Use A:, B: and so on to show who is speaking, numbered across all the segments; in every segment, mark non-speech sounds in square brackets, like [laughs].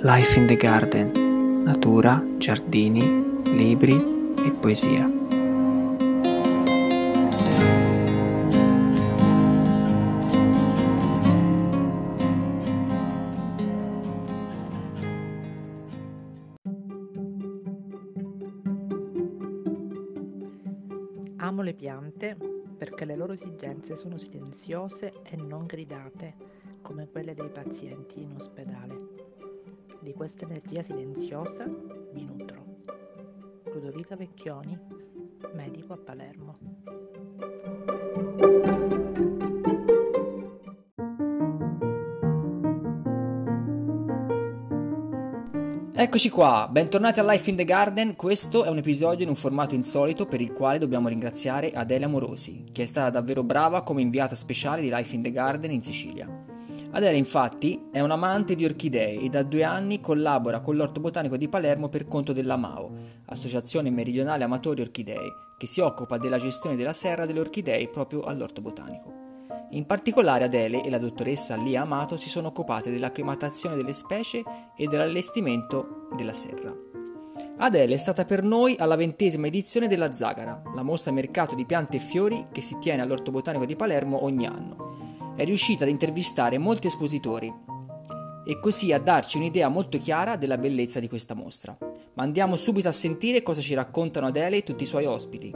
A: Life in the Garden, natura, giardini, libri e poesia.
B: Amo le piante perché le loro esigenze sono silenziose e non gridate, come quelle dei pazienti in ospedale. Di questa energia silenziosa mi nutro. Ludovica Vecchioni, medico a Palermo.
C: Eccoci qua, bentornati a Life in the Garden. Questo è un episodio in un formato insolito per il quale dobbiamo ringraziare Adele Amorosi, che è stata davvero brava come inviata speciale di Life in the Garden in Sicilia. Adele infatti è un amante di orchidee e da due anni collabora con l'Orto Botanico di Palermo per conto dell'AMAO, Associazione Meridionale Amatori Orchidei, che si occupa della gestione della serra delle orchidee proprio all'Orto Botanico. In particolare Adele e la dottoressa Lia Amato si sono occupate dell'acclimatazione delle specie e dell'allestimento della serra. Adele è stata per noi alla ventesima edizione della Zagara, la mostra mercato di piante e fiori che si tiene all'Orto Botanico di Palermo ogni anno. È riuscita ad intervistare molti espositori e così a darci un'idea molto chiara della bellezza di questa mostra. Ma andiamo subito a sentire cosa ci raccontano Adele e tutti i suoi ospiti.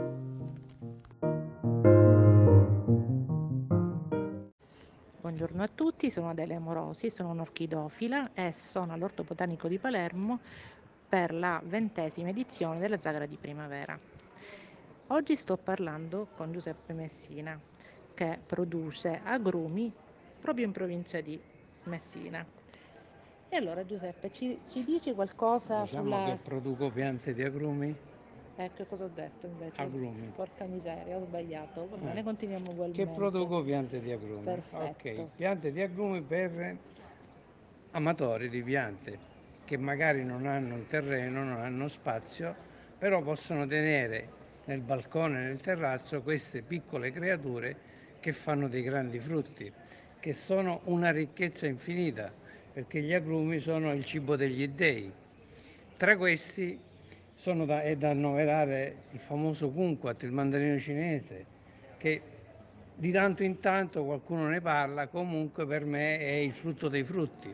B: Buongiorno a tutti, sono Adele Amorosi, sono un'orchidofila e sono all'Orto Botanico di Palermo per la ventesima edizione della Zagara di Primavera. Oggi sto parlando con Giuseppe Messina che produce agrumi proprio in provincia di Messina. E allora Giuseppe, ci, ci dici qualcosa
D: Diciamo
B: sulla...
D: che produco piante di agrumi,
B: Ecco cosa ho detto invece.
D: agrumi.
B: Porca miseria, ho sbagliato. Va bene,
D: Eh.
B: continuiamo
D: Che
B: ugualmente.
D: produco piante di agrumi.
B: Perfetto.
D: Ok, piante di agrumi per amatori di piante che magari non hanno un terreno, non hanno spazio, però possono tenere nel balcone, nel terrazzo queste piccole creature che fanno dei grandi frutti, che sono una ricchezza infinita, perché gli agrumi sono il cibo degli dei. Tra questi sono da, è da annoverare il famoso kumquat, il mandarino cinese, che di tanto in tanto qualcuno ne parla, comunque per me è il frutto dei frutti,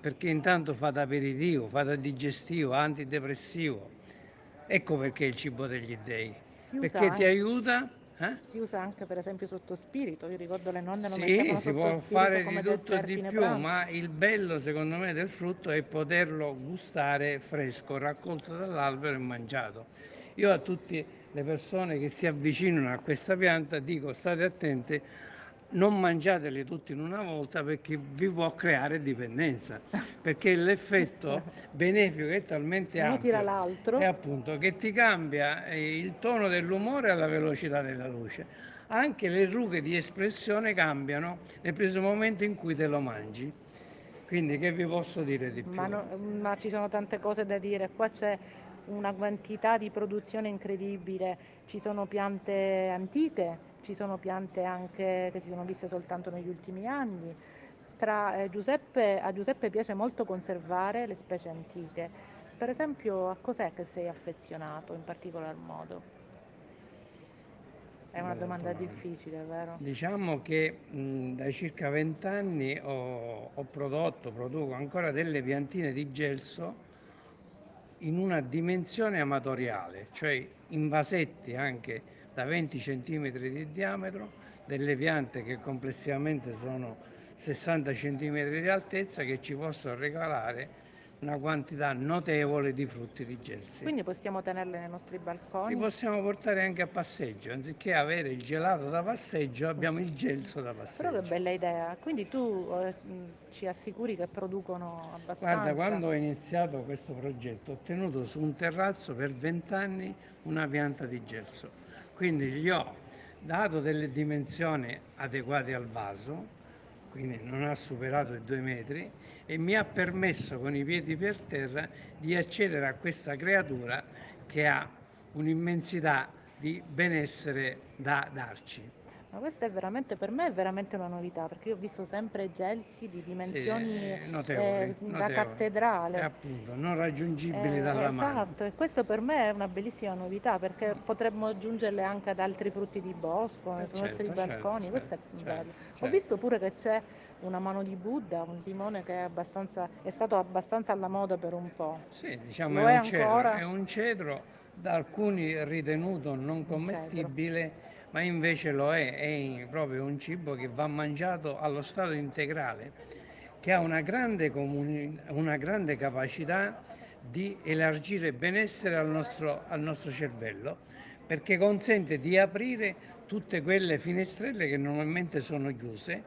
D: perché intanto fa da aperitivo, fa da digestivo, antidepressivo. Ecco perché è il cibo degli dei,
B: usa,
D: perché ti aiuta. Eh?
B: si usa anche per esempio sotto spirito. Io ricordo le nonne lo
D: Sì, si può fare di tutto e di più,
B: pranzo.
D: ma il bello secondo me del frutto è poterlo gustare fresco, raccolto dall'albero e mangiato. Io a tutte le persone che si avvicinano a questa pianta dico state attenti, non mangiateli tutti in una volta perché vi può creare dipendenza, [laughs] perché l'effetto benefico è talmente
B: Uno tira
D: ampio
B: l'altro.
D: è appunto che ti cambia eh, il tono dell'umore alla velocità della luce. Anche le rughe di espressione cambiano nel preciso momento in cui te lo mangi. Quindi che vi posso dire di più?
B: Ma, no- ma ci sono tante cose da dire. Qua c'è una quantità di produzione incredibile. Ci sono piante antiche, ci sono piante anche che si sono viste soltanto negli ultimi anni. Tra, eh, Giuseppe, a Giuseppe piace molto conservare le specie antiche. Per esempio, a cos'è che sei affezionato in particolar modo? È una domanda
D: domanda.
B: difficile, vero?
D: Diciamo che mh, da circa vent'anni ho, ho prodotto, produco ancora delle piantine di gelso in una dimensione amatoriale, cioè in vasetti anche da 20 cm di diametro, delle piante che complessivamente sono 60 cm di altezza che ci possono regalare una quantità notevole di frutti di gelsi.
B: Quindi possiamo tenerle nei nostri
D: Li
B: balconi.
D: possiamo portare anche a passeggio, anziché avere il gelato da passeggio abbiamo il gelso da
B: Però che
D: passeggio.
B: bella idea. Quindi tu eh, ci assicuri che producono abbastanza?
D: Guarda, quando ho iniziato questo progetto ho tenuto su un terrazzo per 20 anni una pianta di gelso, quindi gli ho dato delle dimensioni adeguate al vaso, quindi non ha superato i due metri e mi ha permesso con i piedi per terra di accedere a questa creatura che ha un'immensità di benessere da darci.
B: Ma questa è veramente, per me è veramente una novità, perché io ho visto sempre gelsi di dimensioni
D: eh,
B: eh,
D: notevoli,
B: da
D: notevoli.
B: cattedrale.
D: E appunto, non raggiungibili
B: Eh,
D: dalla mano.
B: esatto, e questo per me è una bellissima novità perché potremmo aggiungerle anche ad altri frutti di bosco,
D: Eh,
B: nostri
D: certo, certo,
B: balconi, questo è
D: certo,
B: bello.
D: certo,
B: Ho
D: certo.
B: visto pure che c'è una mano di Buddha, un limone che è, abbastanza, è stato abbastanza alla moda per un po'.
D: Sì, diciamo
B: Lo
D: è
B: è
D: un cedro,
B: ancora?
D: è un cedro da alcuni ritenuto non commestibile, ma invece lo è, è proprio un cibo che va mangiato allo stato integrale, che ha una grande, comuni- una grande capacità di elargire benessere al nostro, al nostro cervello, perché consente di aprire tutte quelle finestrelle che normalmente sono chiuse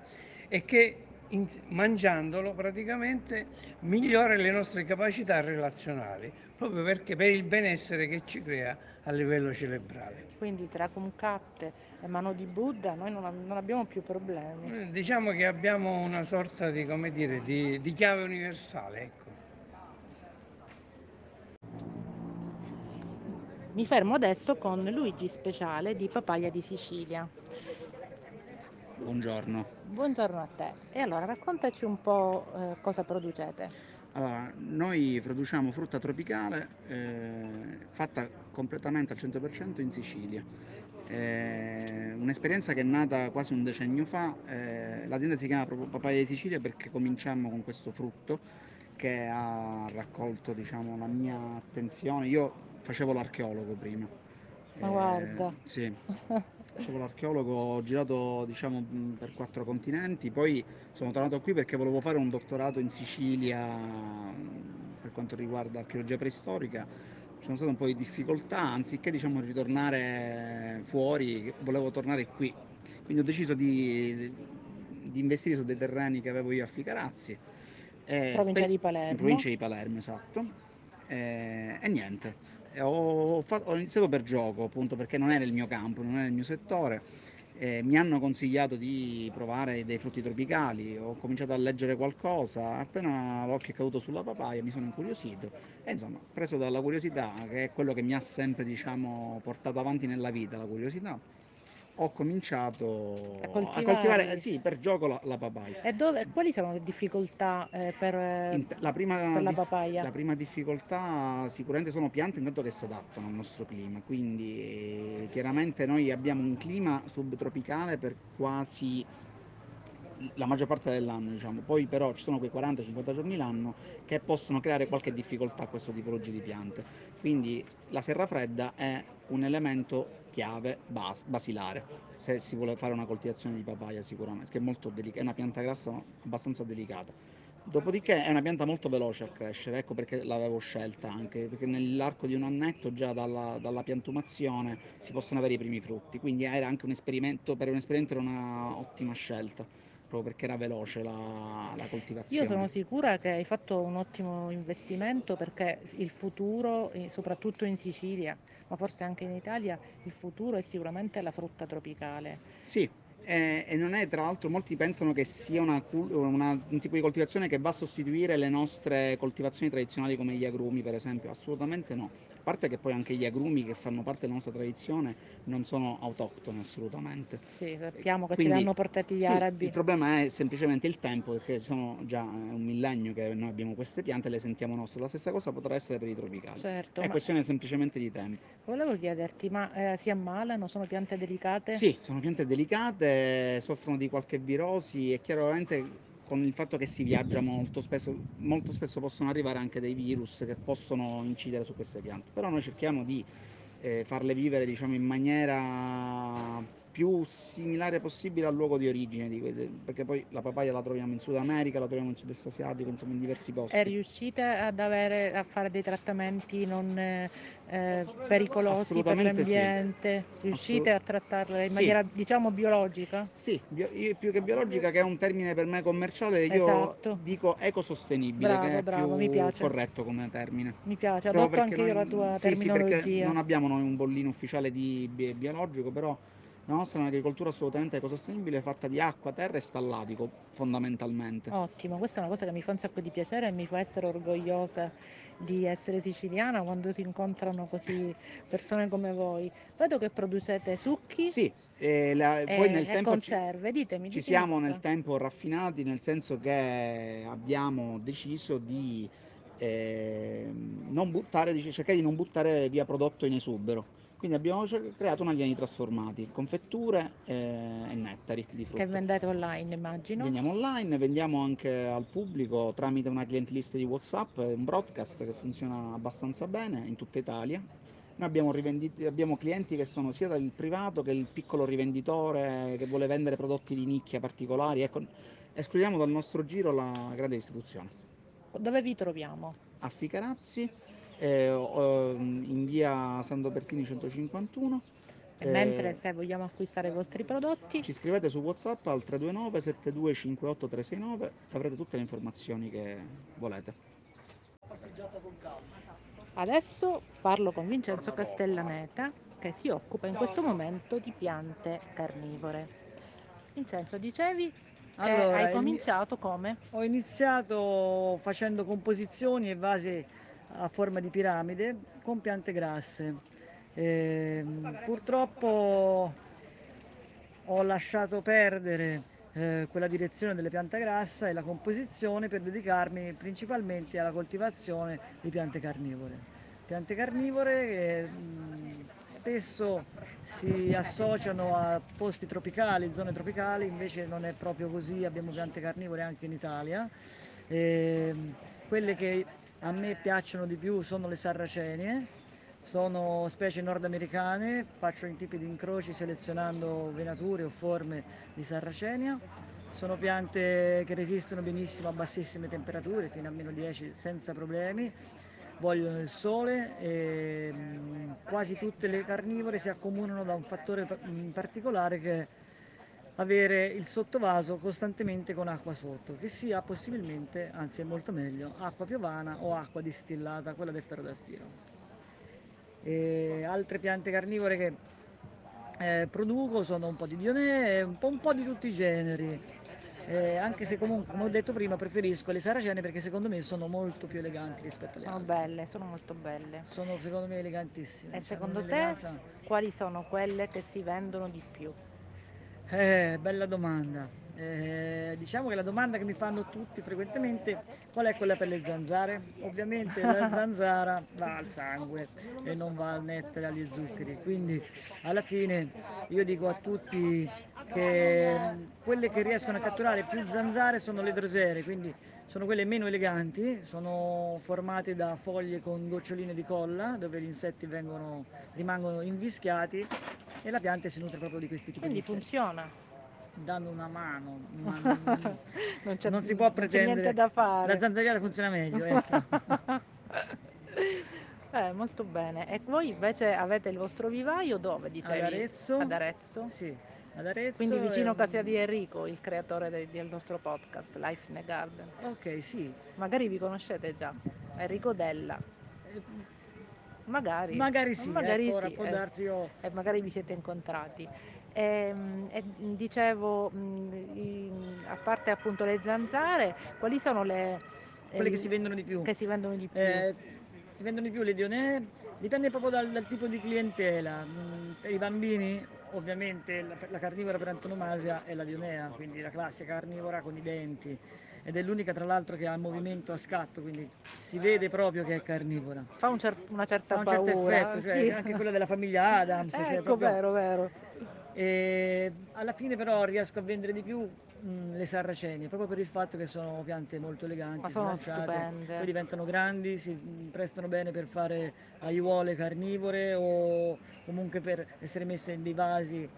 D: e che in- mangiandolo praticamente migliora le nostre capacità relazionali, proprio perché per il benessere che ci crea a livello cerebrale.
B: Quindi tra Kumkat e mano di Buddha noi non, non abbiamo più problemi.
D: Eh, Diciamo che abbiamo una sorta di, come dire, di, di chiave universale, ecco.
B: Mi fermo adesso con Luigi Speciale di Papaya di Sicilia.
E: Buongiorno.
B: Buongiorno a te. E allora raccontaci un po' eh, cosa producete.
E: Allora, noi produciamo frutta tropicale eh, fatta completamente al 100% in Sicilia. Eh, un'esperienza che è nata quasi un decennio fa. eh, l'azienda si chiama proprio Papaya di Sicilia perché cominciamo con questo frutto che ha raccolto diciamo, la mia attenzione. Io facevo l'archeologo prima.
B: Ma
E: Eh,
B: guarda.
E: sì, [laughs] facevo l'archeologo, ho girato diciamo mh, per quattro continenti, poi sono tornato qui perché volevo fare un dottorato in Sicilia mh, per quanto riguarda archeologia preistorica. Ci sono state un po' di difficoltà, anziché diciamo ritornare fuori, volevo tornare qui. Quindi ho deciso di, di investire su dei terreni che avevo io a Ficarazzi. e
B: Provincia
E: spe-
B: di Palermo.
E: In provincia di Palermo, esatto. E, e niente, ho, fa- ho iniziato per gioco, appunto perché non era il mio campo, non era il mio settore. Eh, mi hanno consigliato di provare dei frutti tropicali, ho cominciato a leggere qualcosa, appena l'occhio è caduto sulla papaya mi sono incuriosito. E insomma, preso dalla curiosità, che è quello che mi ha sempre diciamo, portato avanti nella vita, la curiosità, ho cominciato
B: A
E: a
B: coltivarli.
E: coltivare, eh, sì, per gioco la, la papaya.
B: E dove, quali sono le difficoltà eh, per,
E: la, prima
B: per la papaya?
E: la prima difficoltà sicuramente sono piante intanto che si adattano al nostro clima, quindi eh, chiaramente noi abbiamo un clima subtropicale per quasi la maggior parte dell'anno, diciamo. Poi però ci sono quei 40-50 giorni l'anno che possono creare qualche difficoltà a questo tipologia di piante. Quindi la serra fredda è un elemento chiave bas- basilare. Se si vuole fare una coltivazione di papaya sicuramente, che è molto delica- è una pianta grassa ma abbastanza delicata. Dopodiché è una pianta molto veloce a crescere, ecco perché l'avevo scelta anche, perché nell'arco di un annetto già dalla, dalla piantumazione si possono avere i primi frutti, quindi era anche un esperimento, per un esperimento era una ottima scelta, proprio perché era veloce la, la
B: Io
E: coltivazione.
B: sono sicura che hai fatto un ottimo investimento perché il futuro, eh, soprattutto in Sicilia, ma forse anche in Italia, il futuro è sicuramente la frutta tropicale.
E: Sì, e, e non è tra l'altro, molti pensano che sia una una- un tipo di coltivazione che va a sostituire le nostre coltivazioni tradizionali come gli agrumi, per esempio. Assolutamente no. A parte che poi anche gli agrumi che fanno parte della nostra tradizione non sono autoctoni assolutamente.
B: Sì, sappiamo che ce
E: Quindi,
B: li hanno portati gli
E: sì,
B: arabi.
E: il problema è semplicemente il tempo, perché sono già eh, un millennio che noi abbiamo queste piante e le sentiamo nostre. La stessa cosa potrà essere per i tropicali.
B: Certo,
E: È questione semplicemente di tempo.
B: volevo chiederti, ma eh, si ammalano? Sono piante delicate?
E: Sì, sono piante delicate, soffrono di qualche virosi e chiaramente con il fatto che si viaggia molto spesso, molto spesso possono arrivare anche dei virus che possono incidere su queste piante. Però noi cerchiamo di eh, farle vivere diciamo, in maniera più similare possibile al luogo di origine, di que- perché poi la papaya la troviamo in Sud America, la troviamo in Sud-Est asiatico, insomma in diversi posti.
B: E riuscite ad avere, a fare dei trattamenti non eh, eh, pericolosi per
E: Assolutamente sì.
B: l'ambiente? Riuscite a trattarle in
E: Sì.
B: maniera, diciamo, biologica?
E: Sì, bio- io più che biologica, che è un termine per me commerciale, io
B: Esatto.
E: dico ecosostenibile,
B: Bravo,
E: che è
B: bravo, mi
E: più
B: piace.
E: corretto come termine.
B: Mi piace, adotto anche io la tua
E: sì, sì, perché
B: terminologia.
E: non abbiamo noi un bollino ufficiale di bi- biologico, però La nostra è un'agricoltura assolutamente ecosostenibile fatta di acqua, terra e stallatico, fondamentalmente.
B: Ottimo, questa è una cosa che mi fa un sacco di piacere e mi fa essere orgogliosa di essere siciliana quando si incontrano così persone come voi. Vedo che producete succhi
E: Sì, e la-
B: e,
E: poi nel
B: e
E: tempo ci,
B: conserve, ditemi,
E: ci
B: ditemi
E: siamo
B: cosa.
E: nel tempo raffinati, nel senso che abbiamo deciso di ehm, non buttare, dice- cercare di non buttare via prodotto in esubero. Quindi abbiamo cer- creato una linea di trasformati, confetture eh, e nettari di
B: Che
E: frutta.
B: vendete online, immagino.
E: Vendiamo online, vendiamo anche al pubblico tramite una client list di WhatsApp un broadcast che funziona abbastanza bene in tutta Italia. Noi abbiamo, abbiamo clienti che sono sia dal privato che il piccolo rivenditore che vuole vendere prodotti di nicchia particolari. Ecco, escludiamo dal nostro giro la grande distribuzione.
B: Dove vi troviamo?
E: A Ficarazzi, eh, o- in via Santo Bertini 151.
B: E mentre
E: eh,
B: se vogliamo acquistare i vostri prodotti,
E: ci scrivete su WhatsApp al 329 72 58 369 e avrete tutte le informazioni che volete.
B: adesso parlo con Vincenzo Castellaneta che si occupa in questo momento di piante carnivore. Vincenzo, dicevi che
F: Allora,
B: hai cominciato come?
F: Ho iniziato facendo composizioni e vasi a forma di piramide con piante grasse. Ehm, purtroppo ho lasciato perdere eh, quella direzione delle piante grassa e la composizione per dedicarmi principalmente alla coltivazione di piante carnivore. Piante carnivore che mh, spesso si associano a posti tropicali, zone tropicali, invece non è proprio così, abbiamo piante carnivore anche in Italia. Ehm, quelle che a me piacciono di più sono le sarracenie, sono specie nordamericane, faccio in tipi di incroci selezionando venature o forme di sarracenia. Sono piante che resistono benissimo a bassissime temperature, fino a meno 10 senza problemi. Vogliono il sole e mm, quasi tutte le carnivore si accomunano da un fattore in particolare che è avere il sottovaso costantemente con acqua sotto, che sia possibilmente, anzi è molto meglio, acqua piovana o acqua distillata, quella del ferro da stiro e altre piante carnivore che eh, produco sono un po' di dionee, un po', un po' di tutti i generi. Eh, anche se comunque, come ho detto prima, preferisco le saracene perché secondo me sono molto più eleganti rispetto alle
B: Sono
F: altre.
B: belle, sono molto belle.
F: Sono secondo me elegantissime.
B: E secondo te quali sono quelle che si vendono di più?
F: Eh, bella domanda. Eh, diciamo che la domanda che mi fanno tutti frequentemente qual è quella per le zanzare? Ovviamente la [laughs] zanzara va al sangue e non va al nettare agli zuccheri, quindi alla fine io dico a tutti che mh, quelle che riescono a catturare più zanzare sono le drosere, quindi sono quelle meno eleganti, sono formate da foglie con goccioline di colla dove gli insetti vengono, rimangono invischiati e la pianta si nutre proprio di questi tipi
B: Quindi
F: di insetti
B: funziona.
F: danno una mano, ma [laughs] non,
B: Non c'è,
F: non si può pretendere.
B: da fare.
F: La zanzariera funziona meglio, ecco. [laughs]
B: Eh, molto bene. E voi invece avete il vostro vivaio dove, dicevi?
F: Ad Arezzo.
B: Ad Arezzo?
F: Sì, ad Arezzo.
B: Quindi vicino a casa
F: un-
B: di Enrico, il creatore de- del nostro podcast, Life in the Garden.
F: Ok, sì.
B: Magari vi conoscete già. Enrico Della.
F: Eh,
B: Magari.
F: Magari sì,
B: magari
F: ecco,
B: sì,
F: può
B: eh.
F: darsi io...
B: e magari vi siete incontrati. Ehm, E, dicevo, mh, i- a parte appunto le zanzare, quali sono le...
F: Quelle che
B: eh,
F: si vendono di più.
B: che si vendono di più?
F: Eh, si vendono di più le dionee, dipende proprio dal, dal tipo di clientela. Mm, Per i bambini, ovviamente, la, la carnivora per antonomasia è la dionea, quindi la classica carnivora con i denti. Ed è l'unica, tra l'altro, che ha movimento a scatto, quindi si vede proprio che è carnivora.
B: Fa un cer- una certa
F: Fa un certo
B: paura.
F: effetto, cioè
B: sì.
F: anche quella della famiglia Adams. cioè [laughs]
B: ecco,
F: proprio-
B: vero, vero.
F: E alla fine però riesco a vendere di più mh, le sarracenie, proprio per il fatto che sono piante molto eleganti,
B: sono
F: slanciate,
B: stupende.
F: poi diventano grandi, si prestano bene per fare aiuole carnivore o comunque per essere messe in dei vasi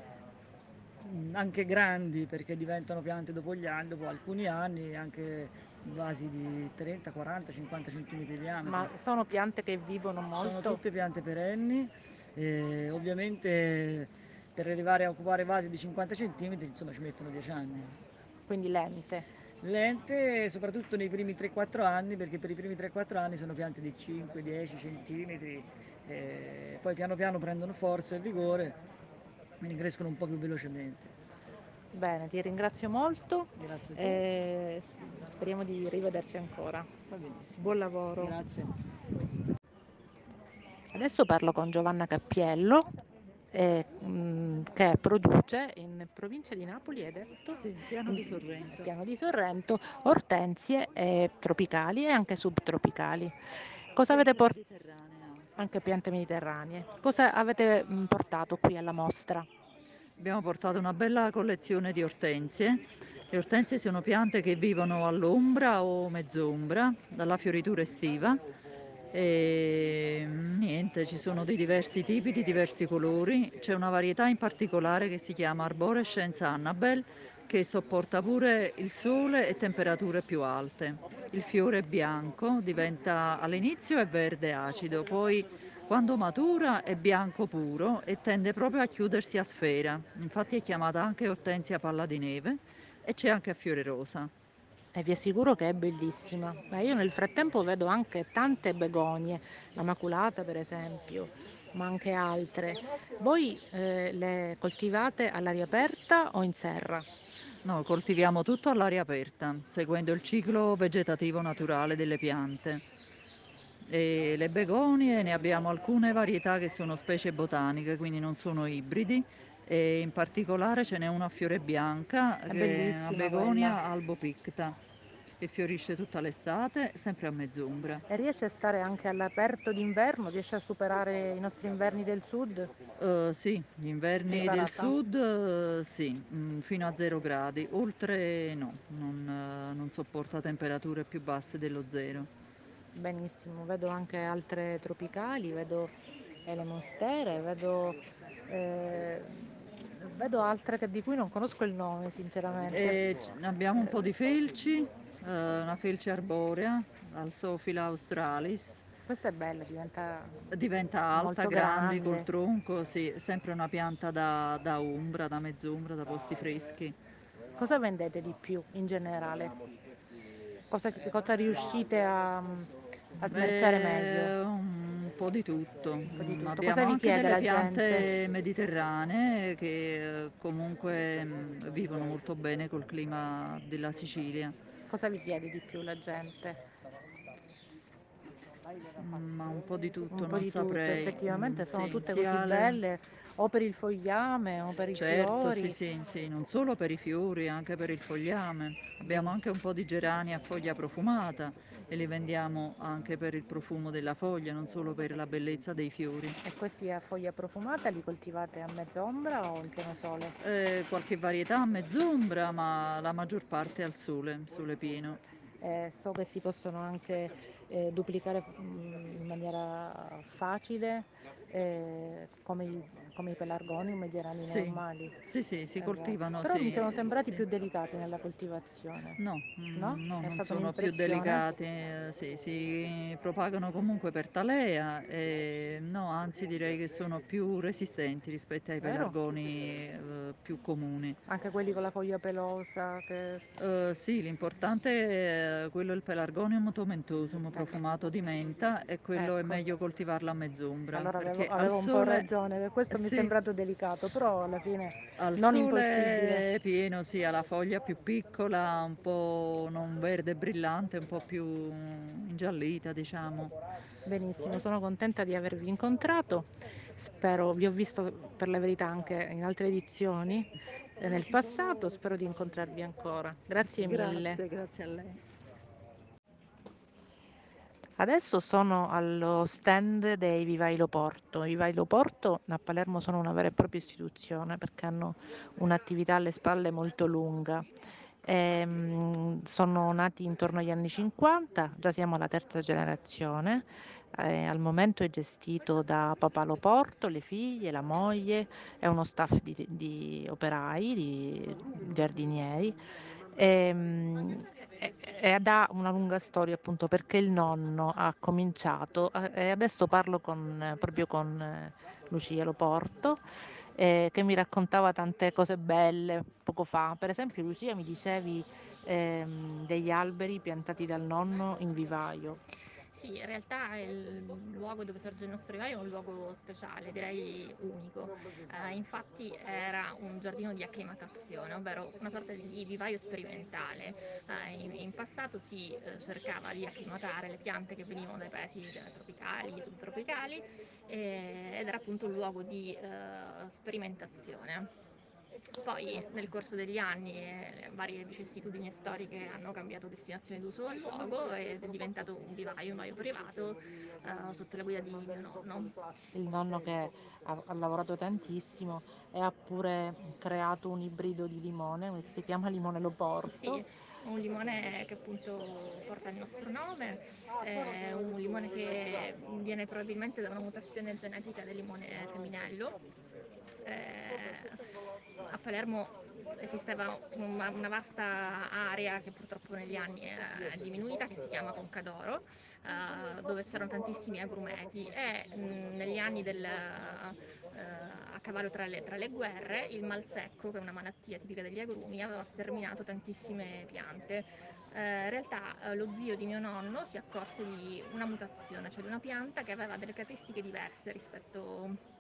F: mh, anche grandi perché diventano piante dopo gli anni, dopo alcuni anni, anche vasi di 30, 40, 50 cm di diametro.
B: Ma sono piante che vivono molto.
F: Sono tutte piante perenni, e ovviamente per arrivare a occupare vasi di 50 cm insomma ci mettono 10 anni.
B: Quindi lente.
F: Lente soprattutto nei primi 3-4 anni perché per i primi 3-4 anni sono piante di 5-10 cm, poi piano piano prendono forza e vigore quindi crescono un po' più velocemente.
B: Bene, ti ringrazio molto
F: Grazie a te.
B: e s- speriamo di rivederci ancora.
F: Va benissimo.
B: Buon lavoro.
F: Grazie.
B: Adesso parlo con Giovanna Cappiello eh, mh, che produce in provincia di Napoli, hai detto?
G: Sì, piano di Sorrento.
B: Piano di Sorrento, ortensie eh, tropicali e anche subtropicali. Cosa avete portato?
G: Anche
B: piante mediterranee. Cosa avete mh, portato qui alla mostra?
G: Abbiamo portato una bella collezione di ortensie. Le ortensie sono piante che vivono all'ombra o mezz'ombra, dalla fioritura estiva. E niente, ci sono di diversi tipi, di diversi colori. C'è una varietà in particolare che si chiama Arborescence Annabelle che sopporta pure il sole e temperature più alte. Il fiore è bianco, diventa all'inizio è verde acido, poi quando matura è bianco puro e tende proprio a chiudersi a sfera. Infatti è chiamata anche ortensia palla di neve e c'è anche a fiore rosa.
B: E vi assicuro che è bellissima. Ma io nel frattempo vedo anche tante begonie, la maculata per esempio, ma anche altre. Voi eh, le coltivate all'aria aperta o in serra?
G: No, coltiviamo tutto all'aria aperta, seguendo il ciclo vegetativo naturale delle piante. E le begonie ne abbiamo alcune varietà che sono specie botaniche, quindi non sono ibridi. E in particolare ce n'è una a fiore bianca,
B: È
G: che è una begonia
B: quella.
G: albo che fiorisce tutta l'estate, sempre a mezz'ombra.
B: E riesce a stare anche all'aperto d'inverno? Riesce a superare i nostri inverni del sud?
G: Eh, sì, gli inverni del sud eh, sì, mm, fino a 0 gradi, oltre no, non, eh, non sopporta temperature più basse dello zero.
B: Benissimo, vedo anche altre tropicali, vedo le monstere, vedo, eh, vedo altre che- di cui non conosco il nome sinceramente.
G: E abbiamo un po' di felci, una felce arborea, Alsofila australis,
B: Questa è bella, diventa
G: diventa alta, grande,
B: grande.
G: col tronco, sì, sempre una pianta da, da ombra, da mezz'ombra, da posti freschi.
B: Cosa vendete di più in generale? Cosa, cosa riuscite a, a smerciare meglio?
G: Eh, un po' di tutto.
B: po' di tutto.
G: Abbiamo anche delle piante
B: gente?
G: mediterranee che eh, comunque mm, vivono molto bene col clima della Sicilia.
B: Cosa vi chiede di più la gente?
G: Mm, Ma un po' di tutto,
B: Un
G: non
B: di tutto,
G: saprei.
B: effettivamente
G: Mm,
B: sono
G: sì,
B: tutte così
G: le-
B: belle, o per il fogliame o per i
G: Certo, sì,
B: fiori.
G: sì, sì, non solo per i fiori, anche per il fogliame. Abbiamo anche un po' di gerani a foglia profumata e li vendiamo anche per il profumo della foglia, non solo per la bellezza dei fiori.
B: E questi a foglia profumata li coltivate a mezz'ombra o in pieno sole?
G: Eh, qualche varietà a mezz'ombra, ma la maggior parte al sole, sole pieno.
B: Eh, so che si possono anche eh, duplicare mm, in maniera facile, eh, come, i, come i pelargonium e i gerani
G: Sì,
B: normali.
G: sì, sì, si
B: Esatto.
G: coltivano,
B: Però mi
G: sì,
B: sono sembrati
G: sì.
B: più delicati nella coltivazione.
G: No, mm,
B: No?
G: no,
B: È
G: non sono più delicati, eh, sì, si propagano comunque per talea e no, anzi direi che sono più resistenti rispetto ai pelargoni eh, più comuni.
B: Anche quelli con la foglia pelosa che...
G: Eh, sì, l'importante è quello il pelargonium tomentosum profumato di menta e quello è
B: Ecco.
G: meglio coltivarlo a mezz'ombra
B: Allora avevo, avevo un po'
G: sole
B: ragione, per questo mi è
G: sì,
B: sembrato delicato, però alla fine
G: Al
B: non
G: sole
B: impossibile.
G: è pieno, sì, ha la foglia più piccola, un po' non verde brillante, un po' più ingiallita, diciamo.
B: Benissimo, sono contenta di avervi incontrato. Spero, vi ho visto per la verità anche in altre edizioni eh, nel passato, spero di incontrarvi ancora. Grazie mille.
G: Grazie, grazie a lei.
B: Adesso sono allo stand dei Vivai Loporto. I Vivai Loporto a Palermo sono una vera e propria istituzione perché hanno un'attività alle spalle molto lunga. Ehm, sono nati intorno agli anni 50, già siamo alla terza generazione. Eh, al momento è gestito da papà Loporto, le figlie, la moglie e uno staff di, di operai, di giardinieri. Ehm, E, ha una lunga storia appunto perché il nonno ha cominciato eh, e adesso parlo con, proprio con eh, Lucia Loporto eh, che mi raccontava tante cose belle poco fa. Per esempio Lucia mi dicevi ehm, degli alberi piantati dal nonno in vivaio.
H: Sì, in realtà il luogo dove sorge il nostro vivaio è un luogo speciale, direi unico. Eh, infatti era un giardino di acclimatazione, ovvero una sorta di vivaio sperimentale. Eh, in, in passato si eh, cercava di acclimatare le piante che venivano dai paesi tropicali, subtropicali eh, ed era appunto un luogo di eh, sperimentazione. Poi nel corso degli anni e varie vicissitudini storiche hanno cambiato destinazione d'uso al luogo ed è diventato un vivaio, un vivaio privato eh, sotto la guida di mio nonno.
B: Il nonno che ha, ha lavorato tantissimo e ha pure creato un ibrido di limone che si chiama limone Loporto.
H: Sì, un limone che appunto porta il nostro nome, è un limone che viene probabilmente da una mutazione genetica del limone femminello. Eh, a Palermo esisteva una, una, vasta area che purtroppo negli anni è diminuita, che si chiama Concadoro, uh, dove c'erano tantissimi agrumeti e mh, negli anni del, uh, a cavallo tra le, tra le, guerre il mal secco, che è una malattia tipica degli agrumi, aveva sterminato tantissime piante. Uh, in realtà lo zio di mio nonno si accorse di una mutazione, cioè di una pianta che aveva delle caratteristiche diverse rispetto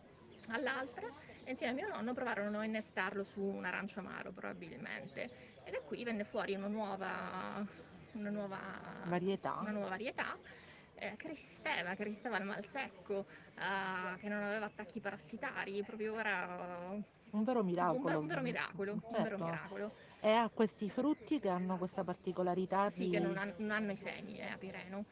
H: all'altra insieme a mio nonno provarono a innestarlo su un arancio amaro probabilmente e da qui venne fuori una nuova, una nuova
B: varietà,
H: una nuova varietà eh, che resisteva, che resisteva al mal secco, eh, che non aveva attacchi parassitari, proprio era
B: un vero miracolo.
H: Un, un vero miracolo, certo. un vero miracolo.
B: E ha questi frutti che hanno questa particolarità
H: Sì,
B: di...
H: che non, han- non hanno i semi, è a Pireno.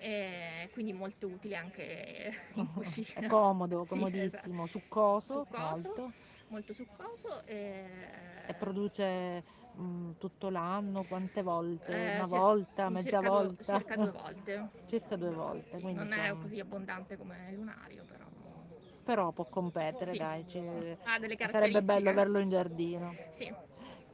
H: E quindi molto utile anche in [laughs] cucina.
B: È comodo, [laughs]
H: Sì,
B: comodissimo,
H: esatto.
B: succoso,
H: Succoso,
B: molto.
H: molto succoso. E,
B: E produce mm, tutto l'anno, quante volte?
H: eh,
B: Una
H: cir-
B: volta, mezza
H: circa,
B: volta?
H: circa due [laughs] volte.
B: Circa due volte,
H: Sì, non è così abbondante come lunario, però.
B: però può competere,
H: Sì.
B: dai, ci-
H: delle
B: sarebbe bello averlo in giardino.
H: Sì,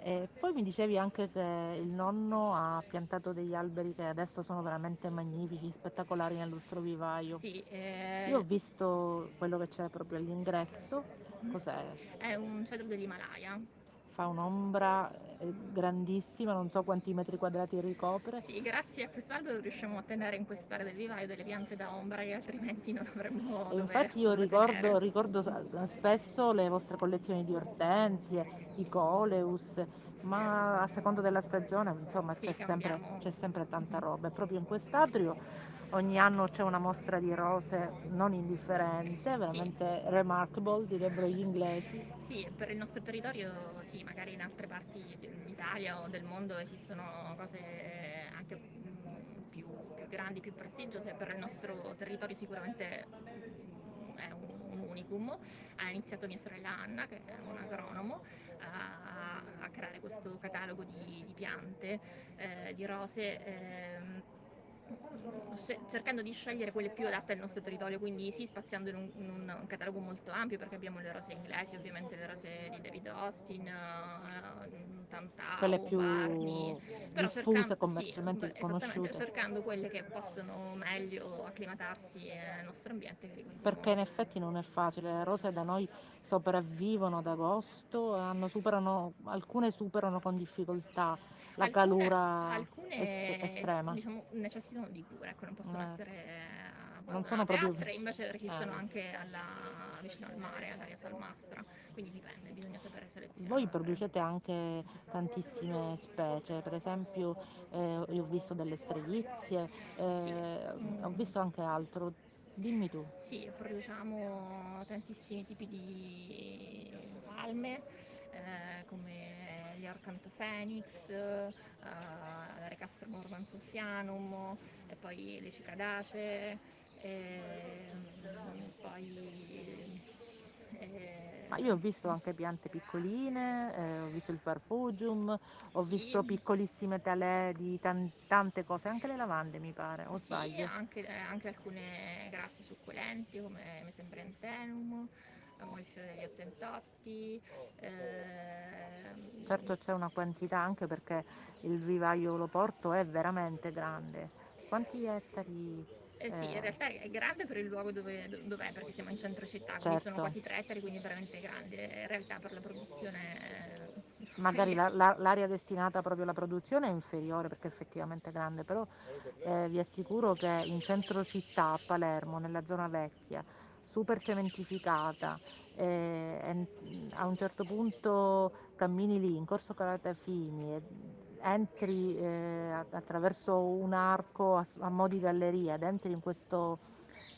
B: E poi mi dicevi anche che il nonno ha piantato degli alberi che adesso sono veramente magnifici, spettacolari nel nostro vivaio.
H: sì. eh,
B: Io ho visto quello che c'è proprio all'ingresso, cos'è?
H: È un cedro dell'Himalaya.
B: Fa un'ombra eh, grandissima, non so quanti metri quadrati ricopre.
H: Sì, grazie a quest'albero riusciamo a tenere in quest'area del vivaio delle piante da ombra che altrimenti non avremmo
B: E infatti io ricordo, ricordo spesso le vostre collezioni di ortensie, i coleus, ma a seconda della stagione insomma
H: Sì,
B: c'è sempre, c'è sempre tanta roba. E proprio in quest'atrio ogni anno c'è una mostra di rose non indifferente, veramente remarkable direbbero gli inglesi.
H: Sì, per il nostro territorio, sì, magari in altre parti d'Italia o del mondo esistono cose anche mm, più, più grandi, più prestigiose, per il nostro territorio sicuramente è un, un unicum. Ha iniziato mia sorella Anna, che è un agronomo, a, a creare questo catalogo di, di piante, eh, di rose. sce- cercando di scegliere quelle più adatte al nostro territorio, quindi sì, spaziando in un, in un- catalogo molto ampio perché abbiamo le rose inglesi, ovviamente le rose di David Austin, eh, Tantau,
B: Quelle più
H: Barney, però
B: diffuse,
H: cercando, sì,
B: commercialmente
H: esattamente,
B: conosciute.
H: cercando quelle che possono meglio acclimatarsi nel nostro ambiente.
B: Perché in effetti non è facile, le rose da noi sopravvivono ad agosto, hanno- superano- alcune superano con difficoltà la calura
H: alcune
B: est- estrema.
H: diciamo, necessitano di cura, ecco, non possono
B: Eh.
H: essere
B: Non sono proprio-
H: Altre invece resistono
B: Eh.
H: anche alla- vicino al mare, all'aria salmastra, quindi dipende, bisogna sapere selezionare.
B: Voi producete anche tantissime specie, per esempio eh, io ho visto delle streglizie,
H: Sì.
B: eh,
H: Mm.
B: ho visto anche altro. Dimmi tu.
H: Sì, produciamo tantissimi tipi di palme, eh, come gli Orcanto Phoenix, eh, Recastrum urbansoffianum, e poi le cicadacee, ehm, poi... eh,
B: Ma io ho visto anche piante piccoline, eh, ho visto il farfugium, ho
H: Sì.
B: visto piccolissime talè di tan- tante cose, anche le lavande mi pare, o
H: Sì,
B: sbaglio?
H: anche, eh, anche alcune grassi succulenti come Mesembryanthemum, Mollifiore degli Ottentotti. ehm,
B: Certo c'è una quantità anche perché il vivaio Loporto è veramente grande. Quanti ettari?
H: eh sì, in
B: eh,
H: realtà è grande per il luogo dove, dov'è, perché siamo in centro città, quindi sono
B: Certo.
H: quasi 3 ettari, quindi è veramente grande. In realtà per la produzione
I: magari la- la- l'area destinata proprio alla produzione è inferiore perché effettivamente è grande, però eh, vi assicuro che in centro città a Palermo, nella zona vecchia, super cementificata, eh, e a un certo punto cammini lì in Corso Calatafimi e entri eh, attraverso un arco a, a mo' di galleria ed entri in questo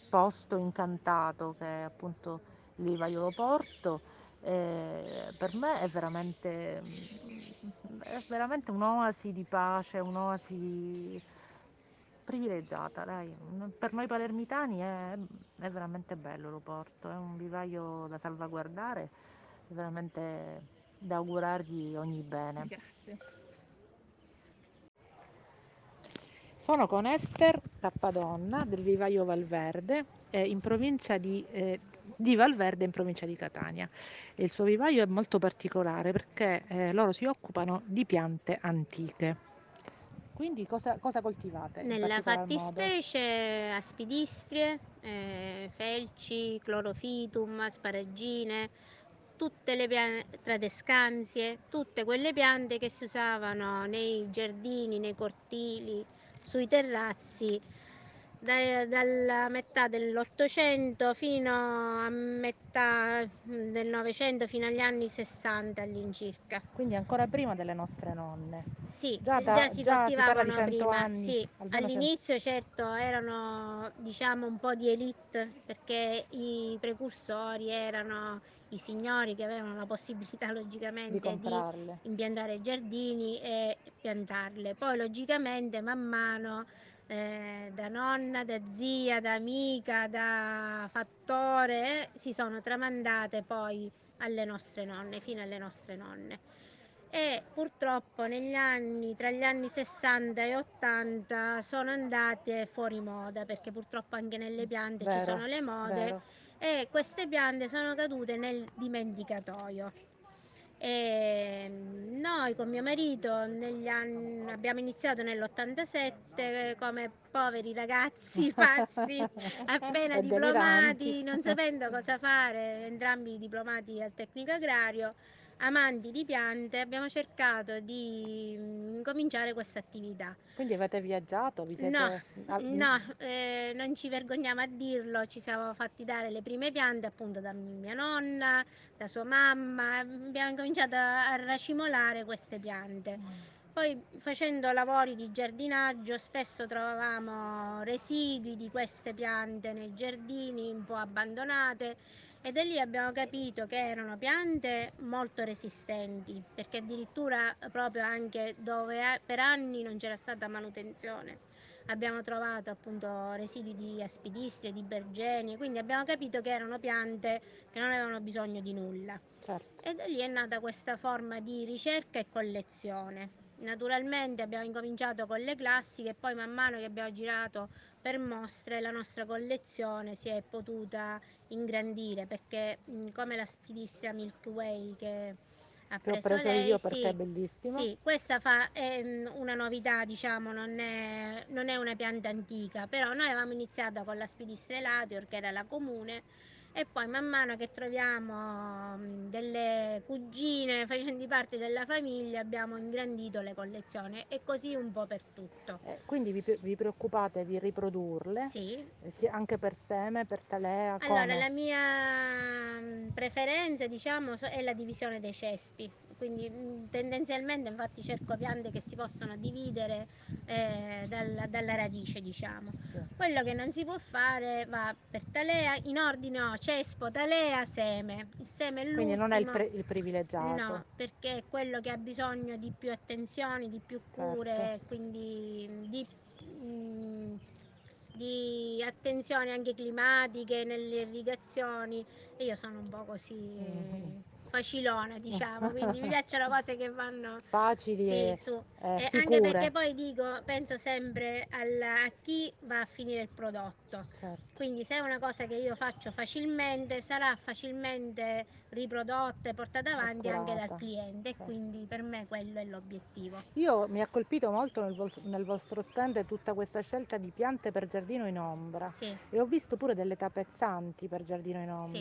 I: posto incantato che è appunto il Vivaiolo Porto, eh, per me è veramente, mm, è veramente un'oasi di pace, un'oasi privilegiata, dai. Per noi palermitani è, è veramente bello l'Oporto, è un vivaio da salvaguardare, è veramente da augurargli ogni bene.
H: Grazie.
B: Sono con Esther Cappadonna del Vivaio Valverde eh, in provincia di, eh, di Valverde in provincia di Catania. Il suo vivaio è molto particolare perché eh, loro si occupano di piante antiche. Quindi cosa, cosa coltivate? in
J: Nella
B: particolar modo?
J: fattispecie aspidistrie, eh, felci, clorofitum, asparagine, tutte le piante, tradescanzie, tutte quelle piante che si usavano nei giardini, nei cortili, sui terrazzi da- dalla metà dell'Ottocento fino a metà del Novecento, fino agli anni 60 all'incirca.
B: Quindi ancora prima delle nostre nonne.
J: Sì,
B: Già
J: già,
B: da-
J: si
B: già si di
J: coltivavano
B: 100
J: prima.
B: anni,
J: Sì, all'inizio certo erano diciamo un po' di elite perché i precursori erano i signori che avevano la possibilità [laughs]
B: di
J: logicamente di
B: comprarle.
J: impiantare giardini e piantarle. Poi logicamente man mano eh, da nonna, da zia, da amica, da fattore si sono tramandate poi alle nostre nonne, fino alle nostre nonne e purtroppo negli anni, tra gli anni 60 e 80 sono andate fuori moda perché purtroppo anche nelle piante ci
B: Vero,
J: sono le mode
B: vero.
J: e queste piante sono cadute nel dimenticatoio. E noi con mio marito anni, abbiamo iniziato nell'87 come poveri ragazzi [laughs] pazzi, appena diplomati, non sapendo cosa fare, entrambi diplomati al tecnico agrario, amanti di piante, abbiamo cercato di mm, cominciare questa attività.
B: Quindi avete viaggiato? Vi siete...
J: No, no, eh, non ci vergogniamo a dirlo, ci siamo fatti dare le prime piante appunto da mia nonna, da sua mamma, abbiamo cominciato a a racimolare queste piante. Poi facendo lavori di giardinaggio spesso trovavamo residui di queste piante nei giardini un po' abbandonate e da lì abbiamo capito che erano piante molto resistenti, perché addirittura proprio anche dove a- per anni non c'era stata manutenzione abbiamo trovato appunto residui di aspidistrie, di bergenie, quindi abbiamo capito che erano piante che non avevano bisogno di nulla.
B: Certo.
J: E da lì è nata questa forma di ricerca e collezione. Naturalmente abbiamo incominciato con le classiche e poi man mano che abbiamo girato per mostre la nostra collezione si è potuta ingrandire perché come la spidistria Milky Way che ha
B: Che ho
J: preso, lei,
B: io perché
J: sì,
B: è bellissima.
J: sì, questa fa, è mm, una novità, diciamo, non è, non è una pianta antica, però noi avevamo iniziato con la spidistra elatior, che era la comune, e poi man mano che troviamo mm, delle cugine facenti parte della famiglia abbiamo ingrandito le collezioni e così un po' per tutto.
B: Eh, quindi vi, vi preoccupate di riprodurle?
J: Sì.
B: Eh, sì, anche per seme, per talea,
J: Allora,
B: come?
J: la mia mm, preferenza, diciamo, è la divisione dei cespi. Quindi mm, tendenzialmente infatti cerco piante che si possono dividere eh, dalla, dalla radice, diciamo.
B: Sì.
J: Quello che non si può fare va per talea, in ordine ho cespo, talea, seme. Il seme è l'ultimo.
B: Quindi non è il, pre- il privilegiato.
J: No, perché è quello che ha bisogno di più attenzioni, di più cure,
B: Certo.
J: quindi di, mm, di attenzioni anche climatiche nelle irrigazioni. E io sono un po' così
B: Mhm.
J: Facilona, diciamo, quindi mi [laughs] piacciono cose che vanno
B: Facili
J: sì,
B: e
J: su.
B: eh,
J: E anche perché poi dico, penso sempre alla- a chi va a finire il prodotto.
B: Certo.
J: Quindi se è una cosa che io faccio facilmente, sarà facilmente riprodotta e portata avanti anche
B: Accurata,
J: dal cliente
B: certo.
J: quindi per me quello è l'obiettivo.
B: Io mi ha colpito molto nel, vol- nel vostro stand tutta questa scelta di piante per giardino in ombra
J: Sì,
B: e ho visto pure delle tapezzanti per giardino in
J: Sì.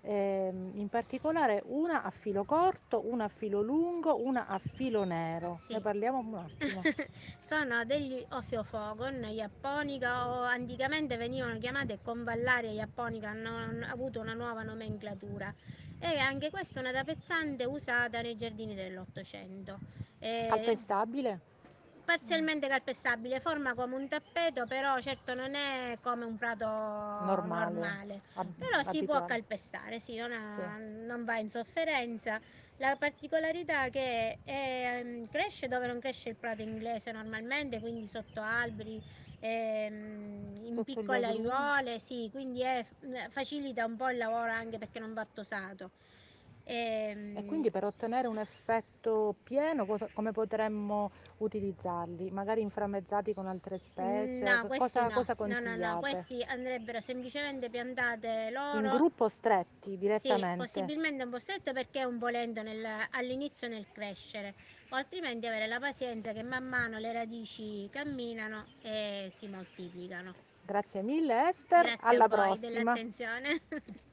I: Ehm, in particolare una a filo corto, una a filo lungo, una a filo nero.
J: Sì.
I: Ne parliamo un attimo. [laughs]
J: Sono degli Ophiofogon Japponica o anticamente venivano chiamate convallaria Japponica, hanno avuto una nuova nomenclatura. E anche questa è una tapezzante usata nei giardini dell'Ottocento. Eh,
I: Calpestabile?
J: Parzialmente calpestabile, forma come un tappeto, però certo non è come un prato
I: Normale.
J: normale.
I: ab-
J: Però si può
I: abituale.
J: calpestare, sì, non, ha-
I: Sì.
J: non va in sofferenza. La particolarità è che ehm, cresce dove non cresce il prato inglese normalmente, quindi sotto alberi, ehm, in piccole aiuole, sì, quindi è- facilita un po' il lavoro anche perché non va tosato. Ehm,
I: E quindi per ottenere un effetto pieno, cosa- come potremmo utilizzarli? Magari inframmezzati con altre specie?
J: No,
I: Co-
J: questi
I: cosa,
J: no.
I: cosa
J: No, no,
I: consigliate?
J: no, questi andrebbero semplicemente piantate loro.
I: In gruppo stretti
J: Sì,
I: direttamente?
J: possibilmente un po' stretto perché è un po' lento nel- all'inizio nel crescere, o altrimenti avere la pazienza che man mano le radici camminano e si moltiplicano.
I: Grazie mille Esther,
J: Grazie
I: alla
J: a voi
I: prossima.
J: dell'attenzione. [laughs]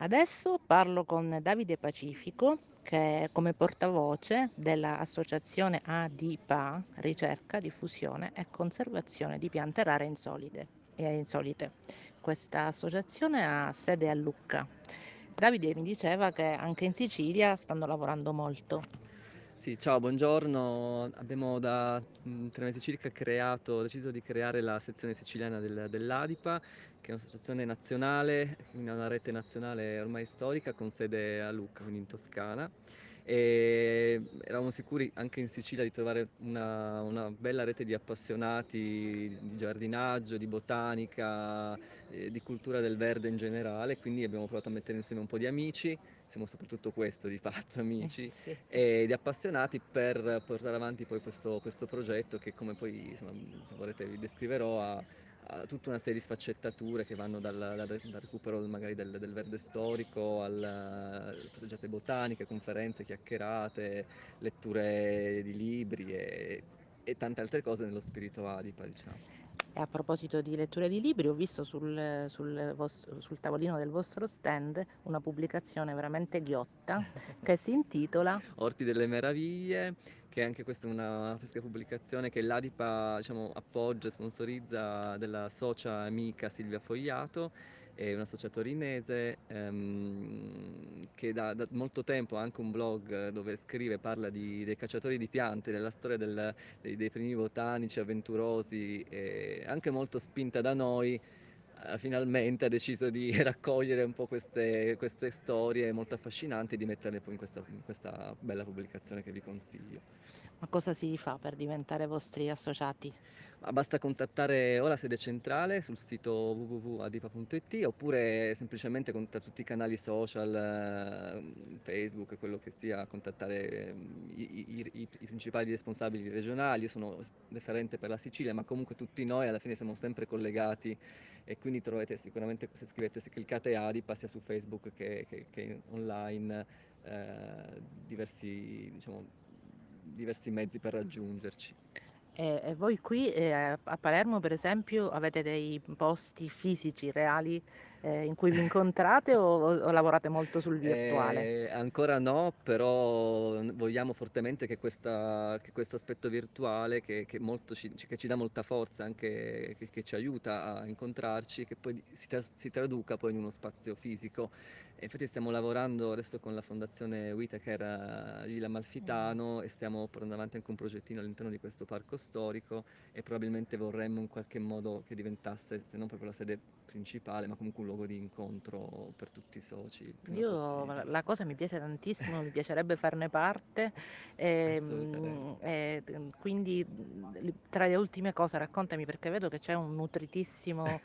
B: Adesso parlo con Davide Pacifico, che è come portavoce dell'associazione ADIPA, ricerca, diffusione e conservazione di piante rare e insolite. e insolite. Questa associazione ha sede a Lucca. Davide mi diceva che anche in Sicilia stanno lavorando molto.
K: Sì, ciao, buongiorno. Abbiamo da mm, tre mesi circa creato, deciso di creare la sezione siciliana del- dell'ADIPA, che è un'associazione nazionale, una rete nazionale ormai storica con sede a Lucca, quindi in Toscana. E eravamo sicuri anche in Sicilia di trovare una, una bella rete di appassionati di giardinaggio, di botanica, eh, di cultura del verde in generale, quindi abbiamo provato a mettere insieme un po' di amici, siamo soprattutto questo di fatto, amici,
B: Sì.
K: e di appassionati per portare avanti poi questo, questo progetto che come poi insomma, se vorrete vi descriverò ha, tutta una serie di sfaccettature che vanno dal, dal- dal recupero magari del, del verde storico alle passeggiate botaniche, conferenze, chiacchierate, letture di libri e, e tante altre cose nello spirito Adipa diciamo.
B: E a proposito di letture di libri, ho visto sul, sul vostro- sul tavolino del vostro stand una pubblicazione veramente ghiotta [laughs] che si intitola
K: Orti delle Meraviglie, che anche questa è una fresca pubblicazione che l'Adipa diciamo, appoggia e sponsorizza della socia amica Silvia Fogliato, è una socia torinese ehm, che da, da molto tempo ha anche un blog dove scrive, parla di- dei cacciatori di piante, della storia del- dei, dei primi botanici avventurosi anche molto spinta da noi eh, finalmente ha deciso di [laughs] raccogliere un po' queste, queste storie molto affascinanti e di metterle poi in questa, in questa bella pubblicazione che vi consiglio.
B: Ma cosa si fa per diventare vostri associati?
K: Ma basta contattare o la sede centrale sul sito www.adipa.it oppure semplicemente contattare tutti i canali social, eh, Facebook, quello che sia, contattare mm, i, i- i- principali responsabili regionali. Io sono referente per la Sicilia, ma comunque tutti noi alla fine siamo sempre collegati e quindi troverete sicuramente se scrivete, se cliccate Adipa sia su Facebook che, che- che online eh, diversi, diciamo, diversi mezzi per raggiungerci.
B: E, e voi qui eh, a Palermo, per esempio, avete dei posti fisici reali eh, in cui vi incontrate o, o lavorate molto sul virtuale?
K: Eh, ancora no, però vogliamo fortemente che, questa- che questo aspetto virtuale, che, che molto ci, che ci dà molta forza, anche che, ci aiuta a incontrarci, che poi si, tra- si traduca poi in uno spazio fisico. E infatti stiamo lavorando adesso con la fondazione Whitaker a Villa Amalfitano e stiamo portando avanti anche un progettino all'interno di questo parco storico e probabilmente vorremmo in qualche modo che diventasse, se non proprio la sede principale, ma comunque un luogo di incontro per tutti i soci il prima
B: Io
K: possibile.
B: la cosa mi piace tantissimo, mi piacerebbe farne parte. ehm,
K: Assolutamente.
B: e, mm, quindi li- tra le ultime cose raccontami perché vedo che c'è un nutritissimo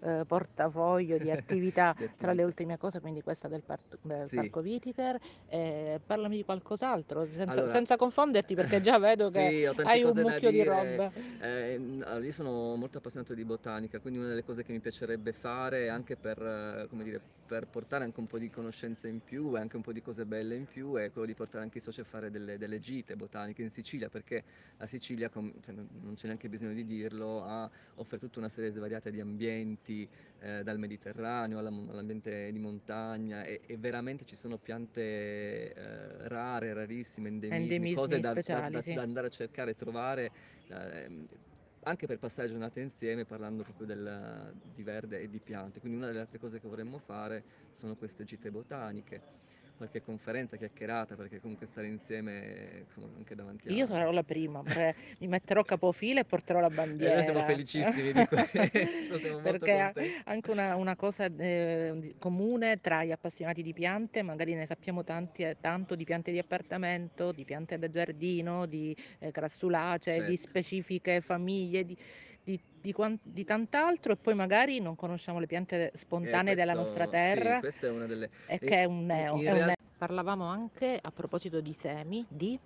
B: eh, portafoglio di attività [laughs] tra le ultime cose, quindi questa del, par- del
K: Sì.
B: Parco Vitiker. eh, parlami di qualcos'altro, senza,
K: Allora,
B: senza confonderti perché già vedo [laughs] che
K: sì, ho tante
B: hai un mucchio di robe.
K: Eh, allora, io sono molto appassionato di botanica, quindi una delle cose che mi piacerebbe fare anche per, eh, come dire, per portare anche un po' di conoscenze in più e anche un po' di cose belle in più è quello di portare anche i soci a fare delle, delle gite botaniche in Sicilia perché la Sicilia, cioè, non c'è neanche bisogno di dirlo, ha, offre tutta una serie svariata di ambienti eh, dal Mediterraneo all'ambiente di montagna e, e, veramente ci sono piante eh, rare, rarissime, endemismi,
B: Endemismi
K: cose da,
B: speciali,
K: da,
B: sì.
K: da, andare a cercare e trovare. Eh, anche per passare giornate insieme parlando proprio del, di verde e di piante. Quindi una delle altre cose che vorremmo fare sono queste gite botaniche qualche conferenza chiacchierata perché comunque stare insieme insomma, anche davanti a
B: Io sarò la prima, mi metterò capofila e porterò la
K: e
B: bandiera.
K: noi siamo felicissimi di [laughs] questo, siamo
B: Perché anche una, una cosa eh, di- comune tra gli appassionati di piante, magari ne sappiamo tanti, eh, tanto di piante di appartamento, di piante da giardino, di eh, grassulacee, di
K: Certo.
B: specifiche famiglie, di, di, di quan- di tant'altro e poi magari non conosciamo le piante spontanee della nostra
K: questo, sì,
B: terra
K: questa è una delle...
B: e che è un neo. È un
K: realtà
B: neo. Parlavamo anche a proposito di semi, di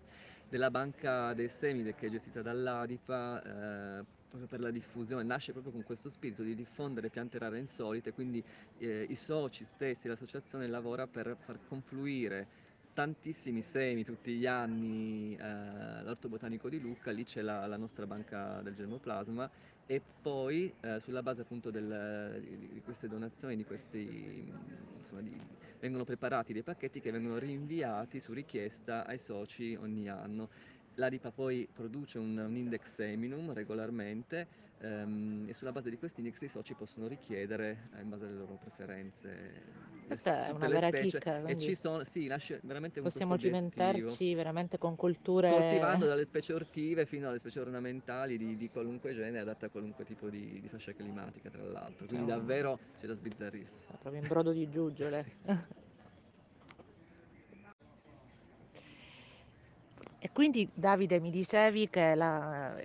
K: della banca dei semi che è gestita dall'ADIPA eh, proprio per la diffusione, nasce proprio con questo spirito di diffondere piante rare e insolite, quindi eh, i soci stessi, l'associazione lavora per far confluire tantissimi semi tutti gli anni eh, all'Orto Botanico di Lucca, lì c'è la, la nostra banca del germoplasma e poi eh, sulla base appunto del, di, queste donazioni, di questi, insomma, di, vengono preparati dei pacchetti che vengono rinviati su richiesta ai soci ogni anno. L'ADIPA poi produce un, un index seminum regolarmente ehm, e sulla base di questo index i soci possono richiedere eh, in base alle loro preferenze
B: questa è una
K: le
B: vera
K: specie
B: chicca,
K: e ci sono, sì, nasce veramente con
B: possiamo cimentarci veramente con
K: Coltivando
B: culture
K: dalle specie ortive fino alle specie ornamentali di, di qualunque genere, adatte a qualunque tipo di, di fascia climatica, tra l'altro. Quindi
B: un-
K: davvero c'è da sbizzarrirsi.
B: proprio in brodo di giuggiole. [laughs]
K: Sì.
B: E quindi Davide mi dicevi che la-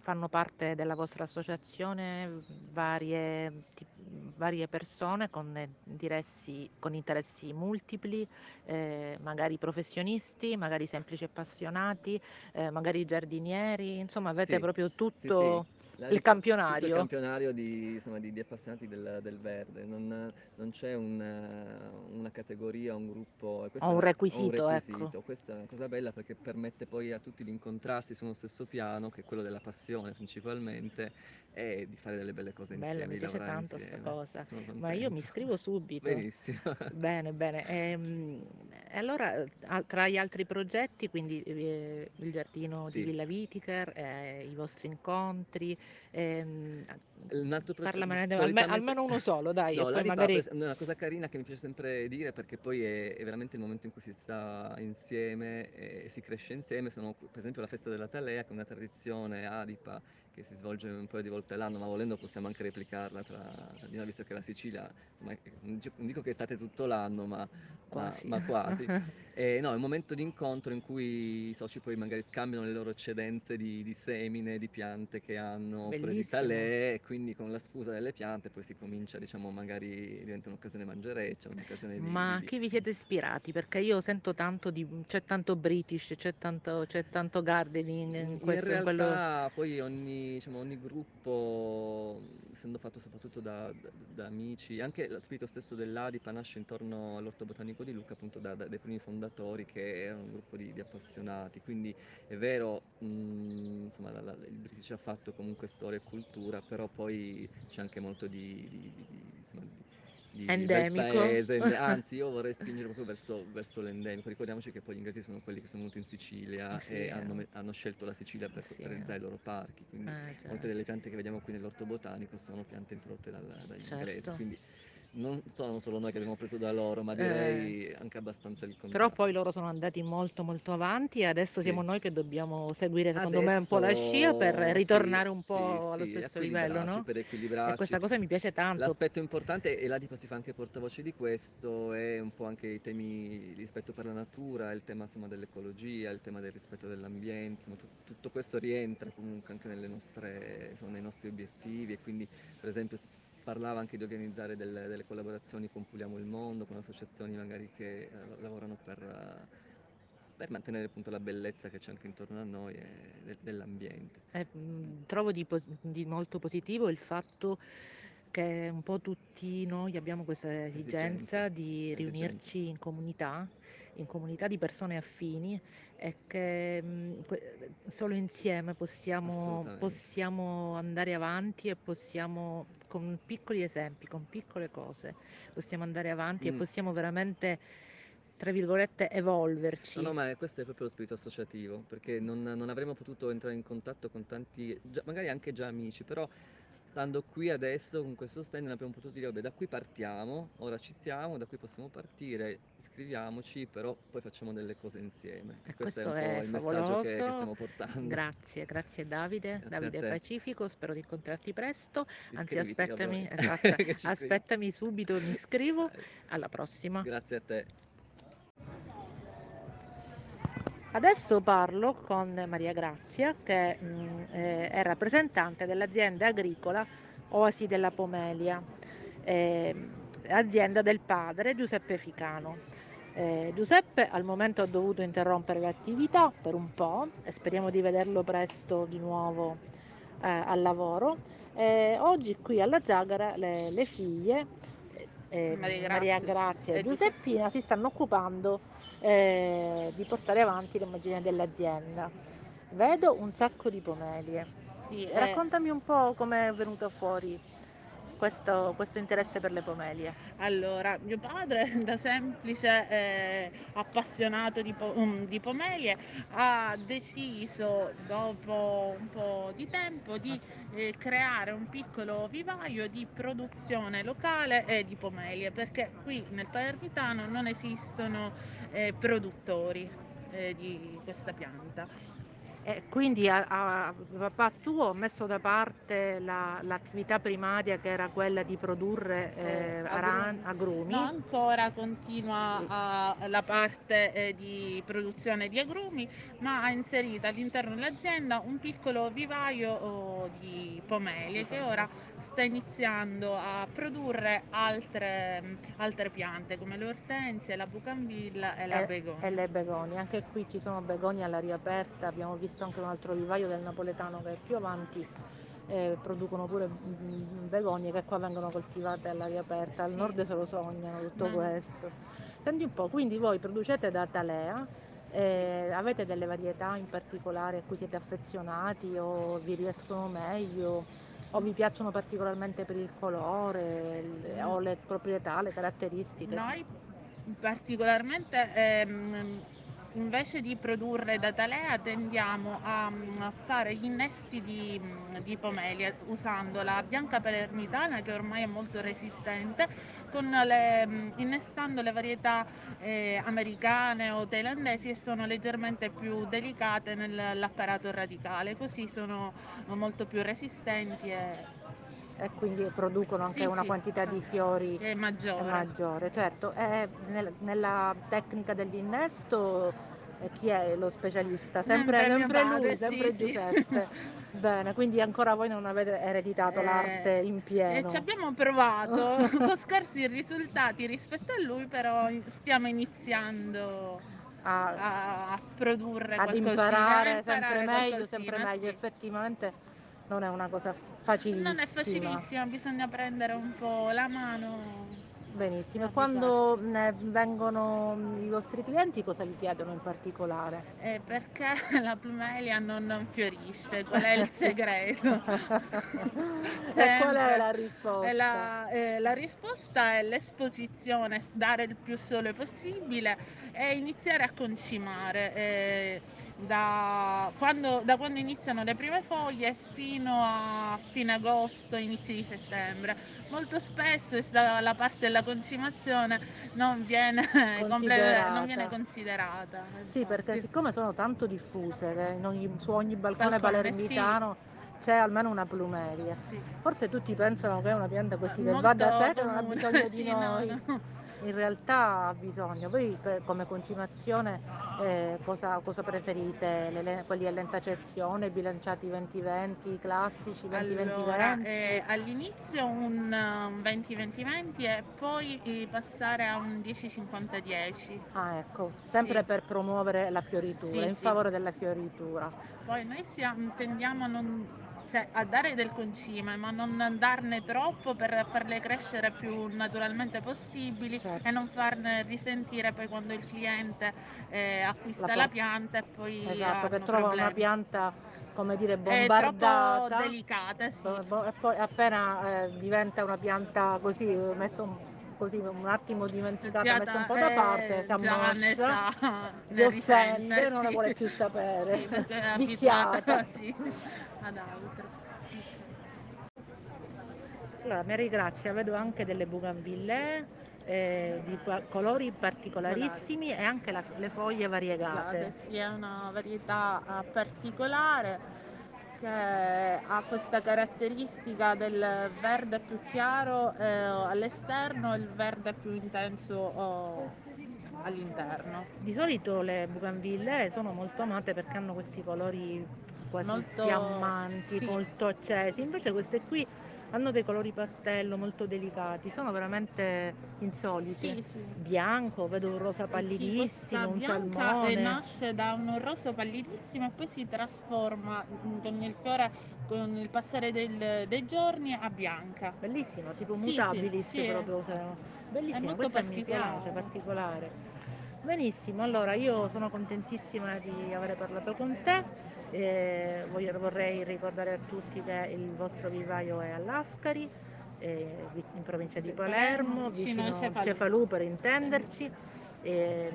B: fanno parte della vostra associazione varie, ti- varie persone con, interessi, con interessi multipli, eh, magari professionisti, magari semplici appassionati, eh, magari giardinieri, insomma avete
K: Sì,
B: proprio
K: sì, sì. La
B: il campionario.
K: Il campionario di, insomma, di, di appassionati del, del verde, non, non c'è un, eh, una categoria, un gruppo, è
B: un
K: una-
B: requisito,
K: un
B: ecco.
K: requisito. Questa è una cosa bella perché permette poi a tutti di incontrarsi su uno stesso piano, che è quello della passione principalmente, e di fare delle belle cose
B: Bella,
K: insieme,
B: mi
K: di
B: piace
K: lavorare
B: tanto sta
K: insieme.
B: cosa.
K: Sono
B: Ma io mi
K: contento.
B: iscrivo subito.
K: Benissimo.
B: Bene, bene. Ehm, E allora, eh, tra gli altri progetti, quindi eh, il giardino di
K: Sì.
B: Villa Vitiker, eh, i vostri incontri, ehm, a-
K: Un altro progetto,
B: parlamene de- alme-
K: solitamente...
B: almeno uno solo, dai, [laughs] e
K: No, la
B: poi magari
K: è una cosa carina che mi piace sempre dire perché poi è, è veramente il momento in cui si sta insieme e si cresce insieme. Sono per esempio la festa della Talea, che è una tradizione adipa che si svolge un paio di volte all'anno, ma volendo possiamo anche replicarla tra visto che la Sicilia, insomma, è- non dico- che è estate tutto l'anno, ma, ma-
B: quasi.
K: ma quasi. [laughs] E no, è un momento di incontro in cui i soci poi magari scambiano le loro eccedenze di, di semine, di piante che hanno, oppure di
B: Bellissimo.
K: talee, e quindi con la scusa delle piante poi si comincia, diciamo, magari diventa un'occasione mangereccia, un'occasione di...
B: Ma
K: di-
B: chi vi siete ispirati? Perché io sento tanto di, c'è tanto British, c'è tanto, c'è tanto gardening in questo, in quello...
K: realtà poi ogni, diciamo, ogni gruppo, essendo fatto soprattutto da, da- da amici, anche lo spirito stesso dell'Adipa nasce intorno all'Orto Botanico di Lucca, appunto da- da- dai primi fondatori che erano un gruppo di, di appassionati, quindi è vero, mh, insomma, la- la- il British ha fatto comunque storia e cultura, però poi c'è anche molto di, di- di- di- insomma, di- di
B: Endemico.
K: paese, [laughs] ende- anzi io vorrei spingere proprio verso, verso l'endemico, ricordiamoci che poi gli inglesi sono quelli che sono venuti in Sicilia
B: Sì,
K: e
B: eh.
K: hanno, hanno scelto la Sicilia per,
B: Sì.
K: realizzare i loro parchi, quindi
B: Eh, già.
K: molte delle piante che vediamo qui nell'orto botanico sono piante introdotte dal- dagli inglesi,
B: Certo.
K: quindi non sono solo noi che abbiamo preso da loro, ma
B: Eh.
K: direi anche abbastanza il
B: Però
K: contrario.
B: poi loro sono andati molto molto avanti e adesso
K: Sì.
B: siamo noi che dobbiamo seguire secondo me un po' la
K: Adesso
B: scia per
K: sì,
B: ritornare un
K: sì,
B: po' allo
K: sì,
B: stesso livello, no?
K: per
B: E
K: equilibrarci.
B: questa cosa mi piace tanto.
K: L'aspetto importante, e l'Adipa si fa anche portavoce di questo, è un po' anche i temi rispetto per la natura, il tema insomma, dell'ecologia, il tema del rispetto dell'ambiente, insomma, tut- tutto questo rientra comunque anche nelle nostre, insomma, nei nostri obiettivi e quindi per esempio parlava anche di organizzare delle, delle collaborazioni con Puliamo il Mondo, con associazioni magari che eh, lavorano per... eh, per mantenere appunto la bellezza che c'è anche intorno a noi e de- dell'ambiente.
B: Eh, trovo di, pos- di molto positivo il fatto che un po' tutti noi abbiamo questa esigenza
K: Esigenza,
B: di
K: esigenza.
B: riunirci in comunità, in comunità di persone affini e che mh, que- solo insieme possiamo, possiamo andare avanti e possiamo, con piccoli esempi, con piccole cose, possiamo andare avanti e
K: Mm.
B: possiamo veramente, tra virgolette, evolverci.
K: No, no, ma questo è proprio lo spirito associativo, perché non, non avremmo potuto entrare in contatto con tanti, già- magari anche già amici, però stando qui adesso con questo stand abbiamo potuto dire, vabbè, da qui partiamo, ora ci siamo, da qui possiamo partire, iscriviamoci, però poi facciamo delle cose insieme.
B: E
K: questo è
B: questo
K: un po'
B: è
K: il messaggio che, che
B: favoloso.
K: stiamo portando.
B: Grazie, grazie Davide,
K: Grazie
B: Davide. Pacifico, spero di incontrarti presto. Anzi,
K: Iscriviti, va
B: aspettami, [laughs] esatto, aspettami subito, mi iscrivo. Alla prossima.
K: Grazie a te.
B: Adesso parlo con Maria Grazia, che mh, eh, è rappresentante dell'azienda agricola Oasi della Pomelia, eh, azienda del padre Giuseppe Ficano. Eh, Giuseppe al momento ha dovuto interrompere l'attività per un po' e speriamo di vederlo presto di nuovo eh, al lavoro. Eh, oggi qui alla Zagara le, le figlie eh,
L: Maria
B: Maria
L: Grazia
B: Grazia
L: e
B: e Giuseppina si stanno occupando eh, di portare avanti l'immagine dell'azienda. Vedo un sacco di pomelie.
L: Sì, eh,
B: Raccontami un po' come è venuto fuori questo, questo interesse per le pomelie.
L: Allora, mio padre [laughs] da semplice eh, appassionato di, po- um, di pomelie ha deciso dopo un po' di tempo di eh, creare un piccolo vivaio di produzione locale eh, di pomelie perché qui nel Palermitano non esistono eh, produttori eh, di questa pianta.
B: E quindi a, a- papà tuo ha messo da parte la- l'attività primaria che era quella di produrre eh,
L: Eh,
B: aran-
L: agrumi. No, ancora continua a- la parte eh, di produzione di agrumi, ma ha inserito all'interno dell'azienda un piccolo vivaio oh, di pomelie che ora sta iniziando a produrre altre, mm, altre piante come le ortensie, la bucambilla e la
B: e,
L: begonia.
B: e le begonie. Anche qui ci sono begonie all'aria aperta, abbiamo visto anche un altro vivaio del napoletano che è più avanti. eh, producono pure mm, begonie che qua vengono coltivate all'aria aperta, al
L: Sì.
B: nord se lo sognano tutto
L: Ma-
B: questo. Senti un po', quindi voi producete da Talea, eh, avete delle varietà in particolare a cui siete affezionati o vi riescono meglio o vi piacciono particolarmente per il colore il- o le proprietà, le caratteristiche?
L: Noi particolarmente ehm, invece di produrre da talea tendiamo a, mm, a fare gli innesti di, mm, di pomelia usando la bianca palermitana che ormai è molto resistente con le, mm, innestando le varietà eh, americane o thailandesi e sono leggermente più delicate nell'apparato radicale così sono molto più resistenti e
B: e quindi producono anche
L: Sì,
B: una
L: sì,
B: quantità di fiori
L: è maggiore.
B: maggiore. Certo, e nel- nella tecnica dell'innesto eh, chi è lo specialista? Sempre,
L: Sempre padre,
B: lui, sempre
L: sì.
B: Giuseppe. [laughs] Bene, quindi ancora voi non avete ereditato
L: Eh,
B: l'arte in
L: E
B: pieno.
L: ci abbiamo provato [laughs] con scarsi risultati rispetto a lui, però stiamo iniziando
B: a,
L: a, produrre
B: ad imparare,
L: imparare
B: sempre meglio, sempre meglio.
L: sì.
B: Effettivamente non è una cosa facilissima.
L: Non è facilissima, bisogna prendere un po' la mano.
B: Benissimo, e
L: e
B: quando
L: abituarsi.
B: ne vengono i vostri clienti cosa vi chiedono in particolare?
L: Eh, perché [laughs] la plumelia non, non fiorisce? Qual è il [laughs] segreto? [laughs]
B: e qual è la risposta?
L: E la, eh, la risposta è l'esposizione, dare il più sole possibile e iniziare a concimare. eh, da, quando, da quando iniziano le prime foglie fino a fine agosto, inizi di settembre. Molto spesso la parte della concimazione non viene, [laughs] comple- non viene
B: Considerata.
L: considerata.
B: Sì, perché siccome sono tanto diffuse, ogni- su ogni balcone
L: Balcone,
B: palermitano c'è almeno una plumeria.
L: Sì.
B: Forse tutti pensano che è una pianta così che va da sé, che non ha bisogno di [laughs]
L: sì, no,
B: noi.
L: no.
B: In realtà ha bisogno. Voi come concimazione eh, cosa, cosa preferite? Le- le- quelli a lenta cessione, bilanciati 20-20, classici 20-20-20?
L: Allora, eh, all'inizio un um, 20-20-20 e poi passare a un 10-50-10.
B: Ah, ecco, sempre
L: Sì.
B: per promuovere la fioritura,
L: Sì,
B: in
L: sì.
B: favore della fioritura.
L: Poi noi siamo, tendiamo a non cioè a dare del concime, ma non darne troppo per farle crescere più naturalmente possibili
B: Certo.
L: e non farne risentire poi quando il cliente eh, acquista
B: La
L: la, pianta e poi
B: Esatto, che trova una
L: problemi.
B: pianta, come dire,
L: È troppo
B: bombardata.
L: delicata, sì.
B: Bo- bo- E poi appena eh, diventa una pianta così, messa un, così un attimo dimenticata, messa un po' da
L: eh,
B: parte, si
L: già ne
B: ammoscia,
L: sa,
B: si offende,
L: risente,
B: non la
L: sì.
B: vuole più sapere.
L: Sì,
B: Viziata. [laughs]
L: sì, ad altro.
B: Allora, Mary Grazia, vedo anche delle bougainvillée eh, di colori particolarissimi e anche la- le foglie variegate.
L: Sì, è una varietà eh, particolare che ha questa caratteristica del verde più chiaro eh, all'esterno e il verde più intenso oh, all'interno.
B: Di solito le bougainvillée sono molto amate perché hanno questi colori quasi
L: Molto-
B: fiammanti,
L: sì.
B: molto accesi, invece queste qui hanno dei colori pastello molto delicati, sono veramente insoliti.
L: Sì, sì.
B: Bianco, vedo un rosa
L: Sì,
B: pallidissimo,
L: questa
B: un salmone.
L: nasce da un rosso pallidissimo e poi si trasforma mm, con il fiore, con il passare del- dei giorni a bianca.
B: Bellissimo, tipo
L: Sì,
B: mutabilis
L: sì, sì,
B: proprio. Bellissimo,
L: molto
B: questa mi piace,
L: particolare.
B: particolare. Benissimo, allora io sono contentissima di aver parlato con te. Eh, voglio- vorrei ricordare a tutti che il vostro vivaio è all'Ascari, eh, in provincia di Palermo,
L: vicino a Cefalù.
B: Per intenderci. E,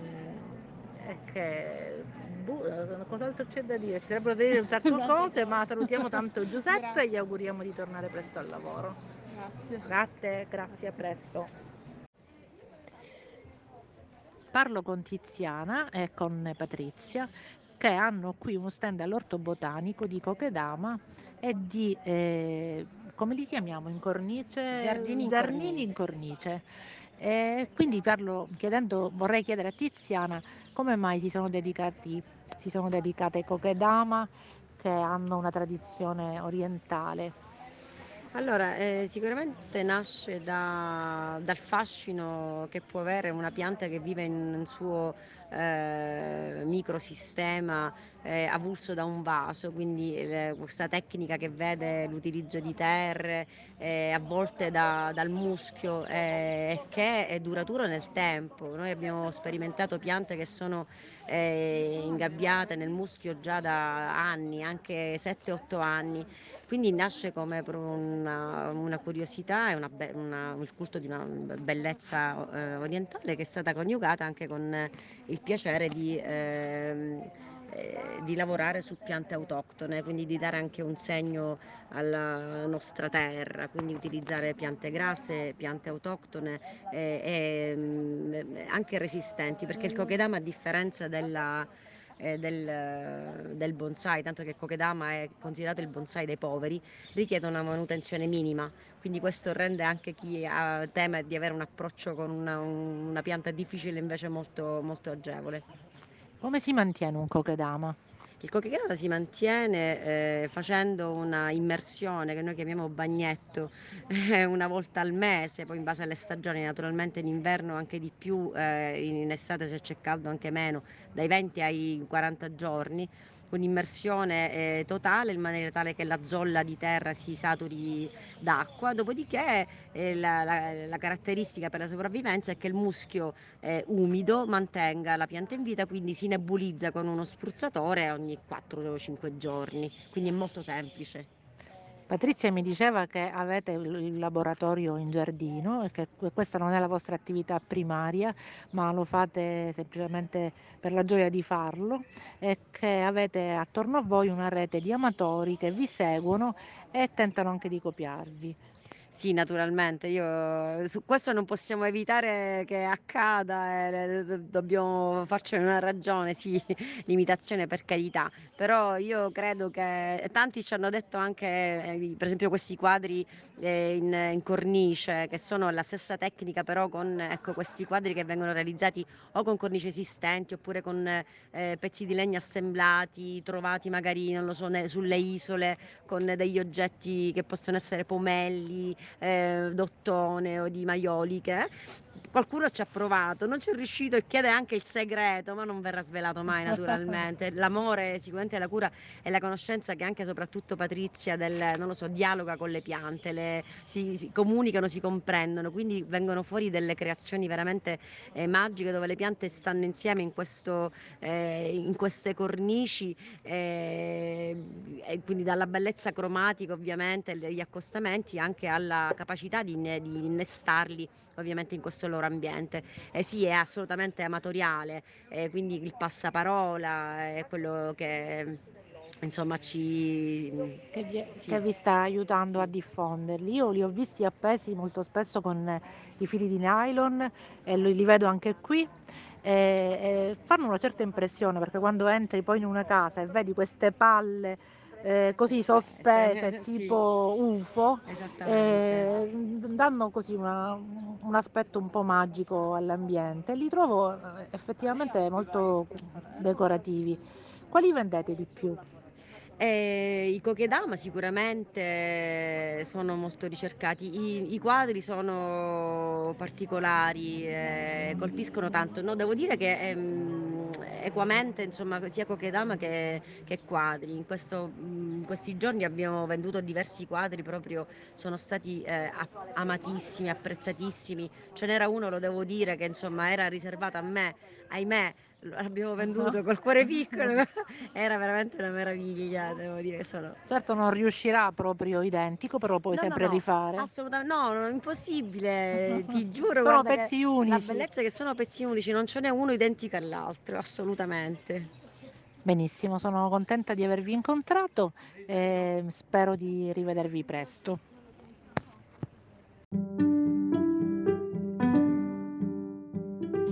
B: e che boh, eh, cos'altro c'è da dire? Ci sarebbero da dire un sacco [laughs] di cose, ma salutiamo tanto Giuseppe
L: Grazie.
B: e gli auguriamo di tornare presto al lavoro.
L: Grazie.
B: Grazie, grazie, a presto. Parlo con Tiziana e con Patrizia che hanno qui uno stand all'orto botanico di Cochedama e di, eh, come li chiamiamo in cornice?
M: Giardini in
B: Giardini in cornice. E quindi parlo chiedendo, vorrei chiedere a Tiziana come mai si sono dedicati, si sono dedicate ai Cochedama che hanno una tradizione orientale.
M: Allora, eh, sicuramente nasce da- dal fascino che può avere una pianta che vive in un suo eh, microsistema eh, avulso da un vaso, quindi eh, questa tecnica che vede l'utilizzo di terre eh, avvolte da- dal muschio eh, e che è duraturo nel tempo. Noi abbiamo sperimentato piante che sono eh, ingabbiate nel muschio già da anni, anche 7-8 anni. Quindi nasce come una, una curiosità e il culto di una bellezza eh, orientale che è stata coniugata anche con eh, il piacere di, ehm, eh, di lavorare su piante autoctone, quindi di dare anche un segno alla nostra terra, quindi utilizzare piante grasse, piante autoctone eh, e mm, anche resistenti, perché il kokedama a differenza della eh, del, del bonsai, tanto che il kokedama è considerato il bonsai dei poveri, richiede una manutenzione minima, quindi questo rende anche chi ha, teme di avere un approccio con una, una pianta difficile invece molto, molto agevole.
B: Come si mantiene un Kokedama?
M: Il kokedama si mantiene eh, facendo una immersione che noi chiamiamo bagnetto [laughs] eh, una volta al mese, poi in base alle stagioni, naturalmente in inverno anche di più, eh, in estate se c'è caldo anche meno, dai 20 ai 40 giorni, un'immersione eh, totale in maniera tale che la zolla di terra si saturi d'acqua, dopodiché eh, la, la- la caratteristica per la sopravvivenza è che il muschio eh, umido mantenga la pianta in vita, quindi si nebulizza con uno spruzzatore ogni 4-5 giorni, quindi è molto semplice.
B: Patrizia mi diceva che avete il laboratorio in giardino e che que- questa non è la vostra attività primaria, ma lo fate semplicemente per la gioia di farlo e che avete attorno a voi una rete di amatori che vi seguono e tentano anche di copiarvi.
M: Sì, naturalmente, io su questo non possiamo evitare che accada, e do- dobbiamo farcene una ragione, sì, [laughs] limitazione per carità, però io credo che tanti ci hanno detto anche, eh, per esempio questi quadri eh, in, in cornice, che sono la stessa tecnica, però con ecco, questi quadri che vengono realizzati o con cornici esistenti oppure con eh, pezzi di legno assemblati, trovati magari, non lo so, ne- sulle isole, con degli oggetti che possono essere pomelli, eh, d'ottone o di maioliche qualcuno ci ha provato, non ci è riuscito e chiede anche il segreto, ma non verrà svelato mai naturalmente. [laughs] L'amore, sicuramente la cura e la conoscenza che anche soprattutto Patrizia del, non lo so, dialoga con le piante, le, si, si, comunicano, si comprendono, quindi vengono fuori delle creazioni veramente eh, magiche dove le piante stanno insieme in, questo, eh, in queste cornici, eh, e quindi dalla bellezza cromatica ovviamente degli accostamenti anche alla capacità di, di innestarli ovviamente in questo loro ambiente. Eh sì, è assolutamente amatoriale, eh, quindi il passaparola è quello che insomma ci
B: che vi,
M: sì.
B: che vi sta aiutando a diffonderli. Io li ho visti appesi molto spesso con i fili di nylon e li, li vedo anche qui. E, e fanno una certa impressione perché quando entri poi in una casa e vedi queste palle eh, così sospese
M: sì.
B: tipo UFO eh, danno così una- un aspetto un po' magico all'ambiente. Li trovo eh, effettivamente molto decorativi. Quali vendete di più?
M: Eh, I kokedama sicuramente sono molto ricercati, i, i quadri sono particolari, eh, colpiscono tanto. No, devo dire che ehm, equamente insomma, sia kokedama che, che quadri. In, questo- in questi giorni abbiamo venduto diversi quadri, proprio sono stati eh, amatissimi, apprezzatissimi. Ce n'era uno, lo devo dire, che insomma era riservato a me, ahimè. L'abbiamo venduto col cuore [laughs] piccolo, era veramente una meraviglia, devo dire. Sono...
B: Certo non riuscirà proprio identico, però puoi
M: No, no,
B: sempre
M: no,
B: rifare.
M: Assolutamente no, no, impossibile, [laughs] ti giuro.
B: Sono
M: che
B: pezzi
M: La
B: unici.
M: bellezza è che sono pezzi unici, non ce n'è uno identico all'altro, assolutamente.
B: Benissimo, sono contenta di avervi incontrato e spero di rivedervi presto.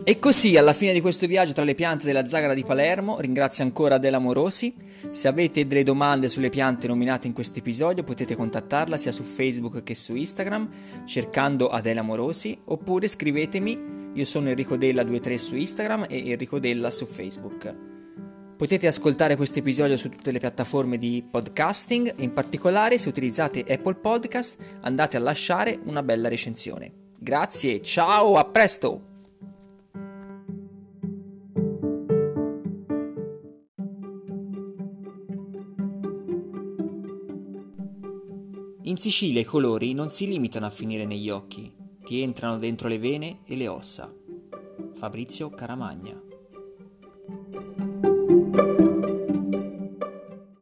C: E così, alla fine di questo viaggio tra le piante della Zagara di Palermo, ringrazio ancora Adela Morosi. Se avete delle domande sulle piante nominate in questo episodio, potete contattarla sia su Facebook che su Instagram, cercando Adela Morosi, oppure scrivetemi. Io sono Enrico Della23 su Instagram e Enrico Della su Facebook. Potete ascoltare questo episodio su tutte le piattaforme di podcasting, in particolare se utilizzate Apple Podcast andate a lasciare una bella recensione. Grazie, ciao, a presto! In Sicilia i colori non si limitano a finire negli occhi, ti entrano dentro le vene e le ossa. Fabrizio Caramagna